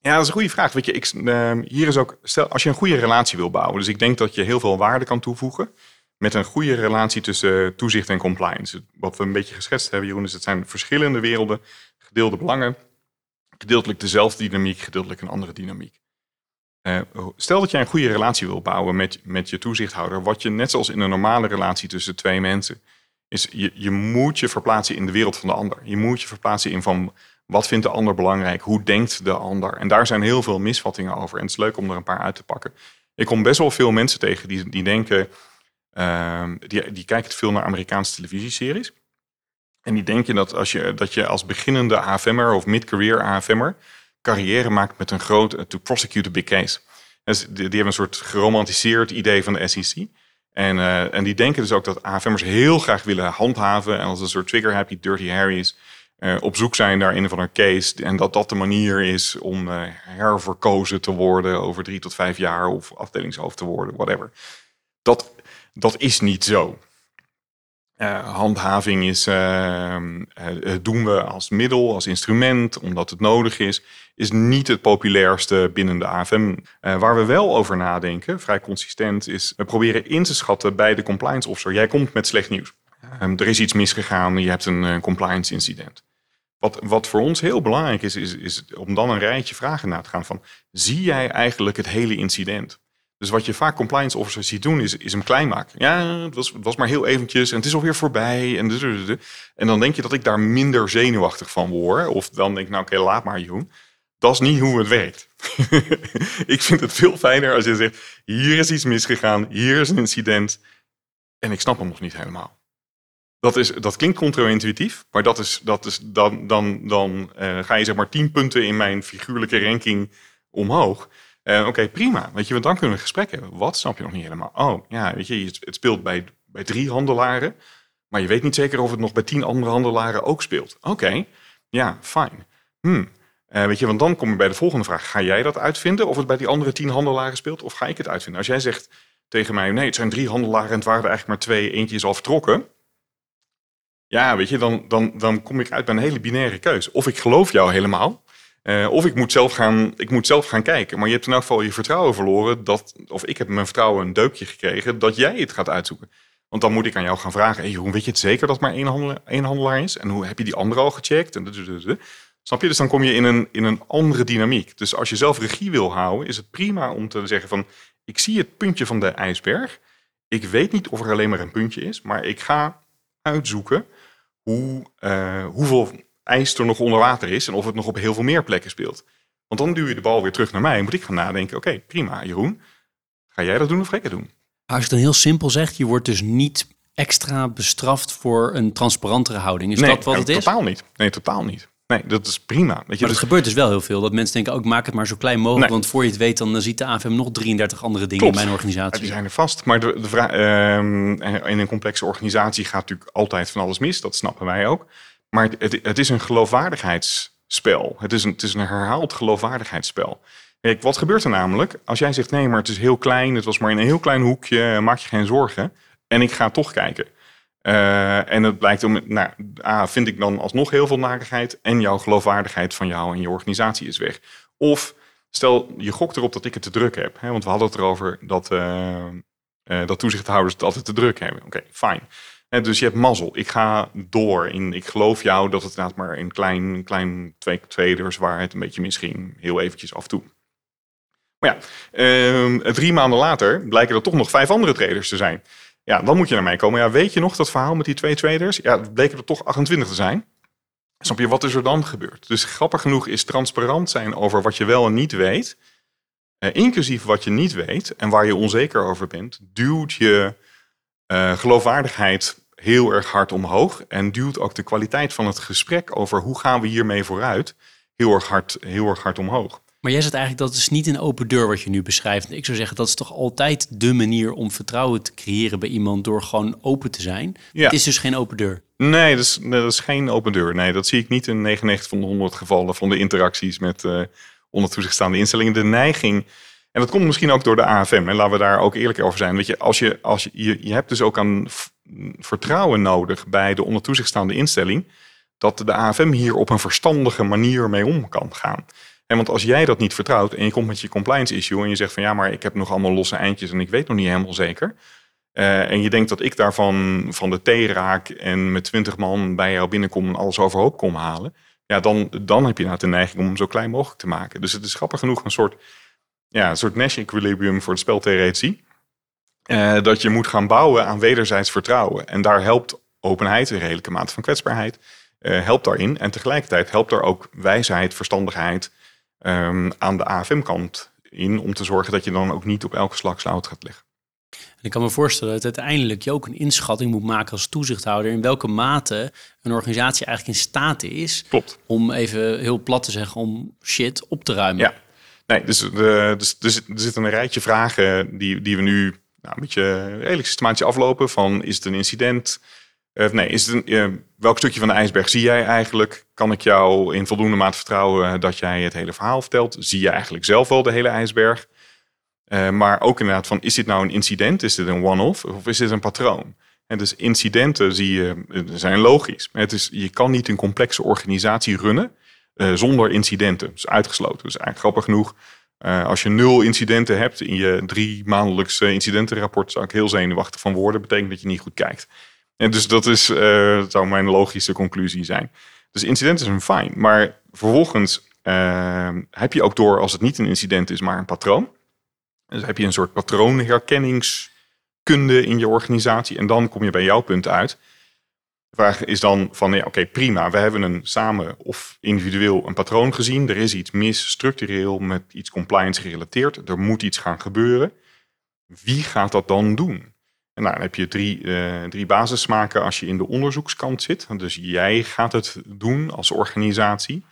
ja, dat is een goede vraag. Weet je, ik, uh, hier is ook, stel, als je een goede relatie wil bouwen, dus ik denk dat je heel veel waarde kan toevoegen met een goede relatie tussen toezicht en compliance. Wat we een beetje geschetst hebben, Jeroen, is het zijn verschillende werelden, gedeelde belangen, gedeeltelijk dezelfde dynamiek, gedeeltelijk een andere dynamiek. Uh, stel dat jij een goede relatie wil bouwen met, met je toezichthouder, wat je net zoals in een normale relatie tussen twee mensen, is je, je moet je verplaatsen in de wereld van de ander. Je moet je verplaatsen in van wat vindt de ander belangrijk, hoe denkt de ander. En daar zijn heel veel misvattingen over en het is leuk om er een paar uit te pakken. Ik kom best wel veel mensen tegen die, die denken, die, die kijken veel naar Amerikaanse televisieseries. En die denken dat, als je, dat je als beginnende AFM'er of mid-career AFM'er carrière maakt met een groot uh, to prosecute a big case. Dus die, die, hebben een soort geromantiseerd idee van de SEC. En, uh, en die denken dus ook dat AFM'ers heel graag willen handhaven en als een soort trigger-happy Dirty Harry's uh, op zoek zijn naar een of andere case. En dat dat de manier is om herverkozen te worden over drie tot vijf jaar of afdelingshoofd te worden, whatever. Dat, dat is niet zo. Uh, handhaving is, ehm, doen we als middel, als instrument, omdat het nodig is, is niet het populairste binnen de AFM. waar we wel over nadenken, vrij consistent, is we proberen in te schatten bij de compliance officer. Jij komt met slecht nieuws. Ehm, er is iets misgegaan, je hebt een compliance incident. Wat, wat voor ons heel belangrijk is, is, is om dan een rijtje vragen na te gaan van, zie jij eigenlijk het hele incident? Dus wat je vaak compliance officers ziet doen, is, is hem klein maken. Ja, het was, het was maar heel eventjes en het is alweer voorbij. En, en dan denk je dat ik daar minder zenuwachtig van word. Of dan denk ik, nou oké, laat maar Joen. Dat is niet hoe het werkt. ik vind het veel fijner als je zegt, hier is iets misgegaan, hier is een incident. En ik snap hem nog niet helemaal. Dat, is, dat klinkt contra-intuïtief, maar dat is, dat is, dan, dan, dan uh, ga je zeg maar tien punten in mijn figuurlijke ranking omhoog. Uh, Oké, prima. Weet je, want dan kunnen we een gesprek hebben. Wat snap je nog niet helemaal? Oh, ja, weet je, het speelt bij, bij drie handelaren, maar je weet niet zeker of het nog bij tien andere handelaren ook speelt. Oké, ja, fijn. Hmm. Uh, weet je, want dan kom je bij de volgende vraag. Ga jij dat uitvinden of het bij die andere tien handelaren speelt? Of ga ik het uitvinden? Als jij zegt tegen mij, nee, het zijn drie handelaren en het waren er eigenlijk maar twee, eentje is al vertrokken ja, weet je, dan, dan, dan kom ik uit bij een hele binaire keuze. Of ik geloof jou helemaal, uh, of ik moet, zelf gaan, ik moet zelf gaan kijken. Maar je hebt in elk geval je vertrouwen verloren, dat, of ik heb mijn vertrouwen een deukje gekregen, dat jij het gaat uitzoeken. Want dan moet ik aan jou gaan vragen, hoe weet je het zeker dat maar één handelaar, één handelaar is? En hoe heb je die andere al gecheckt? En Snap je? Dus dan kom je in een, in een andere dynamiek. Dus als je zelf regie wil houden, is het prima om te zeggen van, ik zie het puntje van de ijsberg. Ik weet niet of er alleen maar een puntje is, maar ik ga uitzoeken hoe, uh, hoeveel ijs er nog onder water is en of het nog op heel veel meer plekken speelt. Want dan duw je de bal weer terug naar mij en moet ik gaan nadenken, oké, prima Jeroen, ga jij dat doen of ga ik het doen? Als je het dan heel simpel zegt, je wordt dus niet extra bestraft voor een transparantere houding. Is dat wat het is? totaal niet. Nee, totaal niet. Nee, dat is prima. Weet je, maar het dus... gebeurt dus wel heel veel. Dat mensen denken, ook oh, maak het maar zo klein mogelijk. Want voor je het weet, dan ziet de AFM nog 33 andere dingen in mijn organisatie. die zijn er vast. Maar de, de vraag, ehm, in een complexe organisatie gaat natuurlijk altijd van alles mis. Dat snappen wij ook. Maar het, het is een geloofwaardigheidsspel. Het is een, het is een herhaald geloofwaardigheidsspel. Kijk, wat gebeurt er namelijk? Als jij zegt, nee, maar het is heel klein. Het was maar in een heel klein hoekje. Maak je geen zorgen. En ik ga toch kijken uh, en het blijkt om, nou, A, vind ik dan alsnog heel veel narigheid en jouw geloofwaardigheid van jou en je organisatie is weg. Of stel, je gokt erop dat ik het te druk heb. Hè, want we hadden het erover dat, uh, dat toezichthouders het altijd te druk hebben. Oké, fijn. Dus je hebt mazzel. Ik ga door. In, ik geloof jou dat het inderdaad maar een klein, klein twee traders waar het een beetje misging. Heel eventjes af en toe. Maar ja, ehm, drie maanden later blijken er toch nog vijf andere traders te zijn. Ja, dan moet je naar mij komen. Ja, weet je nog dat verhaal met die twee traders? Ja, bleken er toch 28 te zijn. Snap je, wat is er dan gebeurd? Dus grappig genoeg is transparant zijn over wat je wel en niet weet, eh, inclusief wat je niet weet en waar je onzeker over bent, duwt je uh, geloofwaardigheid heel erg hard omhoog en duwt ook de kwaliteit van het gesprek over hoe gaan we hiermee vooruit heel erg hard, heel erg hard omhoog. Maar jij zegt eigenlijk dat is niet een open deur wat je nu beschrijft. Ik zou zeggen dat is toch altijd de manier om vertrouwen te creëren bij iemand door gewoon open te zijn. Ja. Het is dus geen open deur. Nee, dat is, dat is geen open deur. Nee, dat zie ik niet in 99 van de 100 gevallen van de interacties met uh, onder toezicht staande instellingen. De neiging, en dat komt misschien ook door de AFM, en laten we daar ook eerlijk over zijn. Weet je, als je, als je, je, hebt dus ook aan vertrouwen nodig bij de onder toezicht instelling, dat de AFM hier op een verstandige manier mee om kan gaan. En want als jij dat niet vertrouwt en je komt met je compliance issue en je zegt van ja, maar ik heb nog allemaal losse eindjes en ik weet nog niet helemaal zeker. Uh, en je denkt dat ik daarvan van de thee raak en met twintig man bij jou binnenkom en alles overhoop kom halen. Ja, dan, dan heb je nou de neiging om hem zo klein mogelijk te maken. Dus het is grappig genoeg een soort, ja, een soort Nash-equilibrium voor de speltheoretie. Uh, dat je moet gaan bouwen aan wederzijds vertrouwen. En daar helpt openheid, een redelijke mate van kwetsbaarheid, uh, helpt daarin. En tegelijkertijd helpt daar ook wijsheid, verstandigheid, um, aan de AFM-kant in om te zorgen dat je dan ook niet op elke slag slout gaat leggen. En ik kan me voorstellen dat uiteindelijk je ook een inschatting moet maken als toezichthouder in welke mate een organisatie eigenlijk in staat is Klopt. om even heel plat te zeggen om shit op te ruimen. Ja, nee, dus, de, dus, dus er zit een rijtje vragen die, die we nu nou, een beetje redelijk systematisch aflopen. Van is het een incident? Uh, nee, is het welk stukje van de ijsberg zie jij eigenlijk? Kan ik jou in voldoende mate vertrouwen dat jij het hele verhaal vertelt? Zie je eigenlijk zelf wel de hele ijsberg? Maar ook inderdaad van, is dit nou een incident? Is dit een one-off? Of is dit een patroon? En dus incidenten zie je, zijn logisch. Het is, je kan niet een complexe organisatie runnen zonder incidenten. Dat is uitgesloten. Dus eigenlijk grappig genoeg, als je nul incidenten hebt in je drie maandelijkse incidentenrapport, zou ik heel zenuwachtig van worden. Betekent dat je niet goed kijkt. En dus dat is, uh, zou mijn logische conclusie zijn. Dus incidenten zijn fijn, maar vervolgens heb je ook door als het niet een incident is, maar een patroon. Dus heb je een soort patroonherkenningskunde in je organisatie en dan kom je bij jouw punt uit. Vraag is dan van, ja, oké, prima, we hebben een samen of individueel een patroon gezien. Er is iets mis structureel met iets compliance gerelateerd. Er moet iets gaan gebeuren. Wie gaat dat dan doen? En nou, dan heb je drie, uh, drie als je in de onderzoekskant zit. Dus jij gaat het doen als organisatie.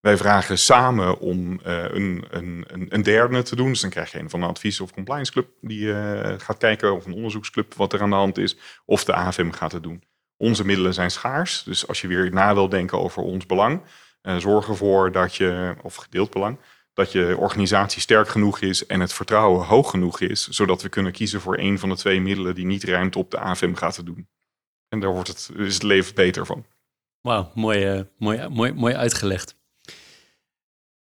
Wij vragen samen om uh, een, een, een, derde te doen. Dus dan krijg je een van de advies- of compliance club die uh, gaat kijken, of een onderzoeksclub wat er aan de hand is, of de AFM gaat het doen. Onze middelen zijn schaars, dus als je weer na wil denken over ons belang, zorg ervoor dat je, of gedeeld belang, dat je organisatie sterk genoeg is en het vertrouwen hoog genoeg is, zodat we kunnen kiezen voor een van de twee middelen die niet ruimte op de AFM gaat te doen. En daar wordt het, is het leven beter van. Wauw, mooi, uh, mooi, mooi, mooi uitgelegd.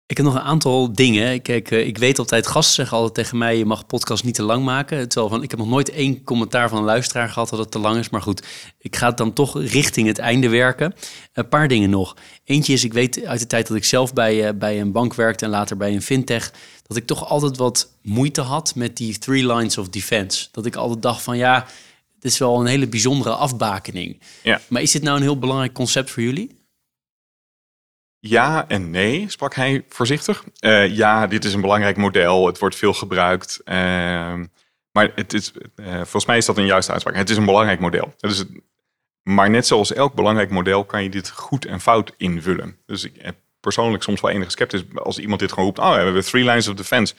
Ik heb nog een aantal dingen. Kijk, uh, ik weet altijd, gasten zeggen altijd tegen mij, je mag podcast niet te lang maken. Terwijl van, ik heb nog nooit één commentaar van een luisteraar gehad dat het te lang is. Maar goed, ik ga het dan toch richting het einde werken. Een paar dingen nog. Eentje is, ik weet uit de tijd dat ik zelf bij, uh, bij een bank werkte en later bij een fintech, dat ik toch altijd wat moeite had met die three lines of defense. Dat ik altijd dacht van, ja, het is wel een hele bijzondere afbakening. Ja. Maar is dit nou een heel belangrijk concept voor jullie? Ja en nee, sprak hij voorzichtig. Uh, ja, dit is een belangrijk model. Het wordt veel gebruikt. Uh, maar het is, uh, volgens mij is dat een juiste uitspraak. Het is een belangrijk model. Het maar net zoals elk belangrijk model kan je dit goed en fout invullen. Dus ik heb persoonlijk soms wel enige sceptisch als iemand dit gewoon roept. Oh, we hebben three lines of defense.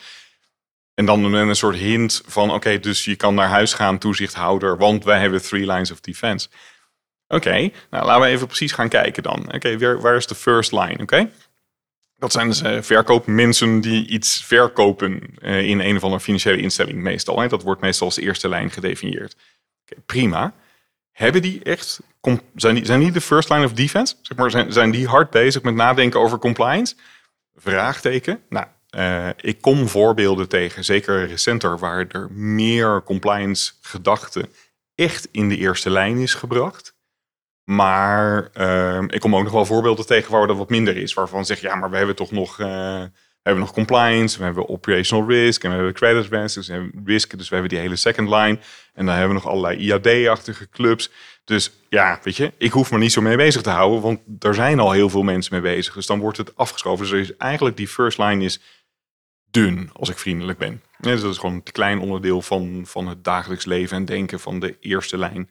En dan een soort hint van, oké, dus je kan naar huis gaan, toezichthouder, want wij hebben three lines of defense. Oké, nou laten we even precies gaan kijken dan. Oké, waar, is de first line? Oké. Dat zijn dus uh, verkoopmensen die iets verkopen uh, in een of andere financiële instelling meestal. Hè? Dat wordt meestal als eerste lijn gedefinieerd. prima. Hebben die echt, zijn die, zijn die de first line of defense? Zeg maar, zijn, zijn die hard bezig met nadenken over compliance? Vraagteken. Nou, uh, ik kom voorbeelden tegen, zeker recenter, waar er meer compliance gedachten echt in de eerste lijn is gebracht. Maar uh, ik kom ook nog wel voorbeelden tegen waar dat wat minder is. Waarvan zeg ja, maar we hebben toch nog, uh, we hebben nog compliance, we hebben operational risk en we hebben credit risk, dus we hebben risk, dus we hebben die hele second line. En dan hebben we nog allerlei IAD-achtige clubs. Dus ja, weet je, ik hoef me niet zo mee bezig te houden, want er zijn al heel veel mensen mee bezig. Dus dan wordt het afgeschoven. Dus is eigenlijk die first line is dun, als ik vriendelijk ben. Dus dat is gewoon een klein onderdeel van, van het dagelijks leven en denken van de eerste lijn.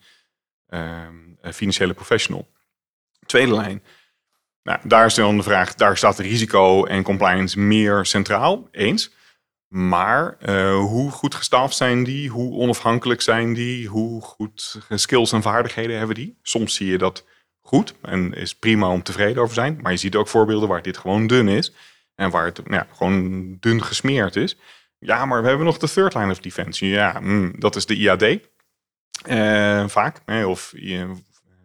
Uh, financiële professional. Tweede lijn. Nou, daar is dan de vraag, daar staat risico en compliance meer centraal, eens. Maar uh, hoe goed gestaafd zijn die? Hoe onafhankelijk zijn die? Hoe goed skills en vaardigheden hebben die? Soms zie je dat goed en is prima om tevreden over zijn. Maar je ziet ook voorbeelden waar dit gewoon dun is. En waar het nou, gewoon dun gesmeerd is. Ja, maar we hebben nog de third line of defense. Ja, mm, dat is de IAD. Eh, vaak. Of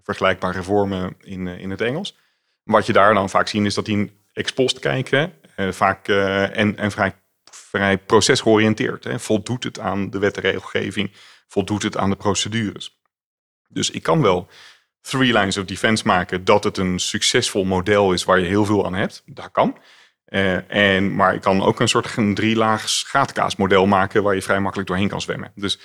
vergelijkbare vormen in, in het Engels. Wat je daar dan vaak ziet is dat die ex-post kijken. vaak en, en vrij vrij procesgeoriënteerd. Hè. Voldoet het aan de wet en regelgeving? Voldoet het aan de procedures? Dus ik kan wel three lines of defense maken dat het een succesvol model is waar je heel veel aan hebt. Dat kan. En, maar ik kan ook een soort drie laag schaatkaasmodel maken waar je vrij makkelijk doorheen kan zwemmen. Dus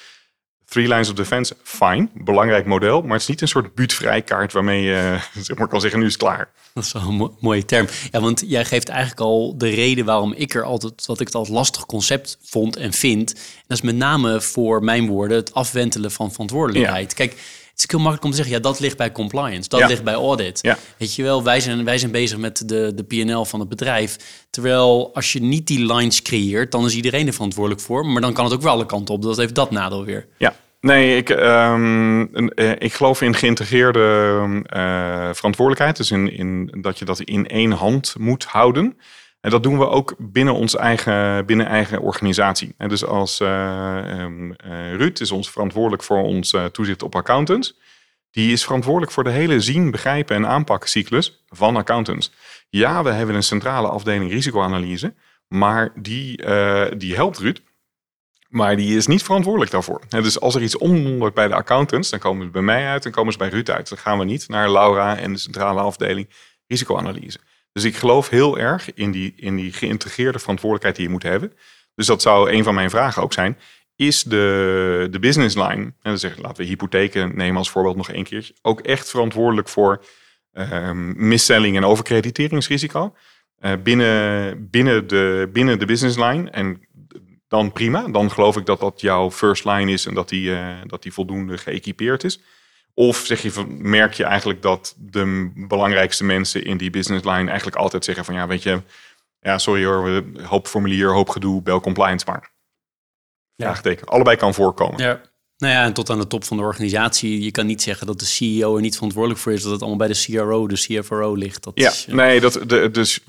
Three Lines of Defense, fine, belangrijk model, maar het is niet een soort buutvrijkaart waarmee je zeg maar, kan zeggen nu is het klaar. Dat is wel een mooie term. Ja, want jij geeft eigenlijk al de reden waarom ik er altijd, wat ik het als lastig concept vond en vind. En dat is met name voor mijn woorden het afwentelen van verantwoordelijkheid. Kijk, is heel makkelijk om te zeggen, ja, dat ligt bij compliance, dat ligt bij audit. Ja. Weet je wel, wij zijn, wij zijn bezig met de, de PNL van het bedrijf. Terwijl als je niet die lines creëert, dan is iedereen er verantwoordelijk voor. Maar dan kan het ook wel alle kanten op. Dat heeft dat nadeel weer. Ja, Nee, ik, um, ik geloof in geïntegreerde uh, verantwoordelijkheid. Dus in, in, dat je dat in één hand moet houden. En dat doen we ook binnen onze eigen, binnen eigen organisatie. Dus als uh, Ruud is ons verantwoordelijk voor ons toezicht op accountants. Die is verantwoordelijk voor de hele zien, begrijpen en aanpakcyclus van accountants. Ja, we hebben een centrale afdeling risicoanalyse. Maar die, die helpt Ruud maar die is niet verantwoordelijk daarvoor. dus als er iets omdondert bij de accountants, dan komen ze bij mij uit en komen ze bij Ruud uit. Dan gaan we niet naar Laura en de centrale afdeling risicoanalyse. Dus ik geloof heel erg in die, in die geïntegreerde verantwoordelijkheid die je moet hebben. Dus dat zou een van mijn vragen ook zijn. Is de, de business line, en dan zeg, laten we hypotheken nemen als voorbeeld nog één keertje, ook echt verantwoordelijk voor uh, misselling en overkrediteringsrisico? Uh, binnen, binnen, de, binnen de business line. En dan prima. Dan geloof ik dat dat jouw first line is en dat die, uh, dat die voldoende geëquipeerd is. Of zeg je, merk je eigenlijk dat de belangrijkste mensen in die business line eigenlijk altijd zeggen van ja, weet je, ja, sorry hoor, hoop formulier, hoop gedoe, bel compliance maar. Vraagteken. Ja. Allebei kan voorkomen. Ja. Nou ja, en tot aan de top van de organisatie. Je kan niet zeggen dat de CEO er niet verantwoordelijk voor is. Dat het allemaal bij de CRO, de CFRO ligt. Dat ja, is, nee, dat, de, dus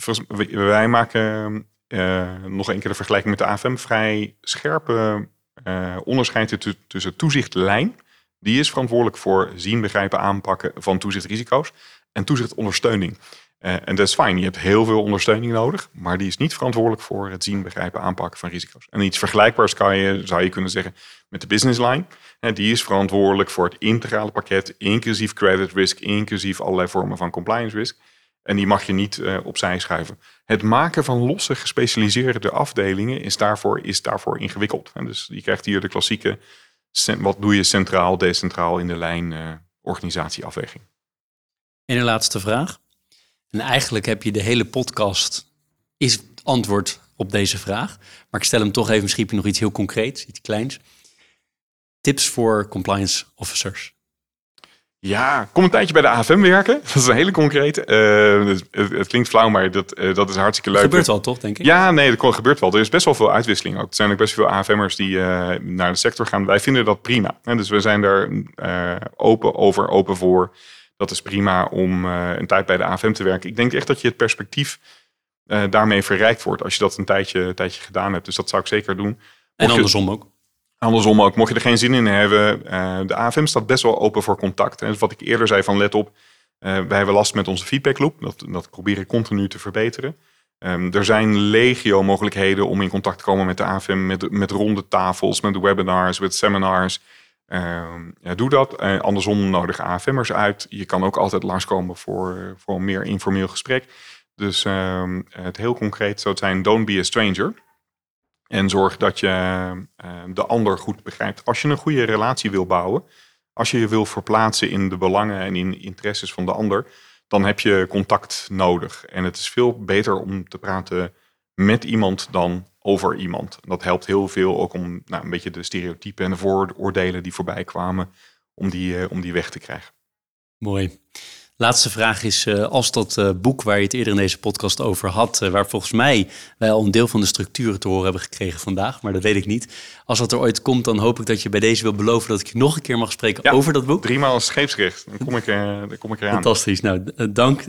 wij maken uh, nog een keer de vergelijking met de AFM, vrij scherpe uh, onderscheid tussen toezichtlijn, die is verantwoordelijk voor zien, begrijpen, aanpakken van toezichtrisico's en toezichtondersteuning. Uh, en dat is fijn, je hebt heel veel ondersteuning nodig, maar die is niet verantwoordelijk voor het zien, begrijpen, aanpakken van risico's. En iets vergelijkbaars kan je, zou je kunnen zeggen met de business line. die is verantwoordelijk voor het integrale pakket, inclusief credit risk, inclusief allerlei vormen van compliance risk. En die mag je niet uh, opzij schuiven. Het maken van losse gespecialiseerde afdelingen is daarvoor, is daarvoor ingewikkeld. Dus je krijgt hier de klassieke, wat doe je centraal, decentraal in de lijn uh, organisatieafweging. En een laatste vraag. En eigenlijk heb je de hele podcast, is het antwoord op deze vraag. Maar ik stel hem toch even, misschien nog iets heel concreets, iets kleins. Tips voor compliance officers. Ja, kom een tijdje bij de AFM werken. Dat is een hele concrete. Uh, het, klinkt flauw, maar dat, uh, dat is hartstikke leuk. Gebeurt wel, toch, denk ik? Ja, nee, dat gebeurt wel. Er is best wel veel uitwisseling ook. Er zijn ook best veel AFM'ers die uh, naar de sector gaan. Wij vinden dat prima. En dus we zijn daar open over, open voor. Dat is prima om een tijd bij de AFM te werken. Ik denk echt dat je het perspectief daarmee verrijkt wordt als je dat een tijdje, een tijdje gedaan hebt. Dus dat zou ik zeker doen. En andersom ook. Andersom ook, mocht je er geen zin in hebben, uh, de AFM staat best wel open voor contact. En wat ik eerder zei van let op, uh, wij hebben last met onze feedbackloop. Dat, dat ik continu te verbeteren. Um, er zijn legio mogelijkheden om in contact te komen met de AFM, met, met ronde tafels, met webinars, met seminars. Um, ja, doe dat. Uh, andersom nodig AFM'ers uit. Je kan ook altijd langskomen voor, voor een meer informeel gesprek. Dus um, het heel concreet zou zijn, don't be a stranger. En zorg dat je uh, de ander goed begrijpt. Als je een goede relatie wil bouwen, als je je wil verplaatsen in de belangen en in interesses van de ander, dan heb je contact nodig. En het is veel beter om te praten met iemand dan over iemand. Dat helpt heel veel ook om nou, een beetje de stereotypen en de vooroordelen die voorbij kwamen, om die, uh, om die weg te krijgen. Mooi. Laatste vraag is, uh, als dat uh, boek waar je het eerder in deze podcast over had, uh, waar volgens mij wij al een deel van de structuren te horen hebben gekregen vandaag, maar dat weet ik niet. Als dat er ooit komt, dan hoop ik dat je bij deze wil beloven dat ik je nog een keer mag spreken ja, over dat boek. Driemaal scheepsrecht, dan kom ik, dan kom ik eraan. Fantastisch, nou dank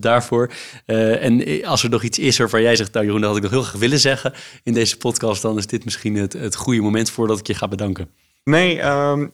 daarvoor. en als er nog iets is waarvan jij zegt, nou Jeroen, dat had ik nog heel graag willen zeggen in deze podcast, dan is dit misschien het, het goede moment voordat ik je ga bedanken. Nee, um,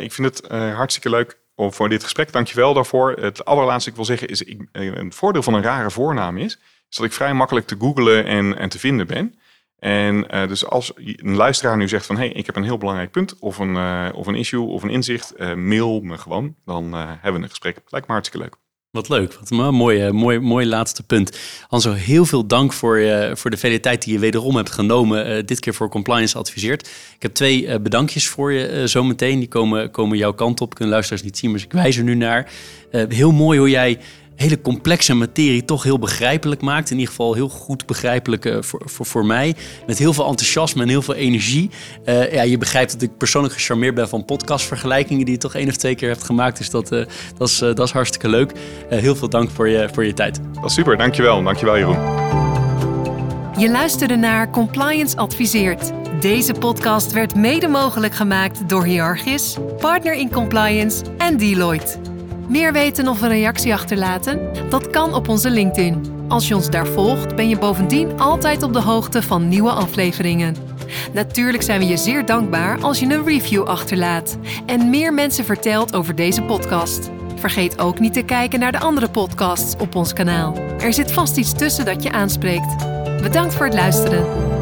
ik vind het hartstikke leuk voor dit gesprek. Dankjewel daarvoor. Het allerlaatste ik wil zeggen is, ik, een voordeel van een rare voornaam is, is dat ik vrij makkelijk te googlen en, en te vinden ben. En uh, dus als een luisteraar nu zegt van, hé, hey, ik heb een heel belangrijk punt of een, uh, of een issue of een inzicht, uh, mail me gewoon. Dan hebben we een gesprek. Lijkt me hartstikke leuk. Wat leuk, wat een mooi, mooi, mooi laatste punt. Anzo, heel veel dank voor, je, voor de vele tijd die je wederom hebt genomen. Uh, dit keer voor Compliance Adviseert. Ik heb twee bedankjes voor je uh, zometeen. Die komen, komen jouw kant op. Kunnen luisteraars niet zien, maar ik wijs er nu naar. heel mooi hoe jij hele complexe materie toch heel begrijpelijk maakt. In ieder geval heel goed begrijpelijk uh, voor, voor, voor mij. Met heel veel enthousiasme en heel veel energie. Uh, ja, je begrijpt dat ik persoonlijk gecharmeerd ben van podcastvergelijkingen die je toch één of twee keer hebt gemaakt. Dus dat, uh, dat, is, dat is hartstikke leuk. heel veel dank voor je, voor je tijd. Dat is super, dankjewel. Dankjewel Jeroen. Je luisterde naar Compliance Adviseert. Deze podcast werd mede mogelijk gemaakt door Hierarchis, Partner in Compliance en Deloitte. Meer weten of een reactie achterlaten? Dat kan op onze LinkedIn. Als je ons daar volgt, ben je bovendien altijd op de hoogte van nieuwe afleveringen. Natuurlijk zijn we je zeer dankbaar als je een review achterlaat en meer mensen vertelt over deze podcast. Vergeet ook niet te kijken naar de andere podcasts op ons kanaal. Er zit vast iets tussen dat je aanspreekt. Bedankt voor het luisteren.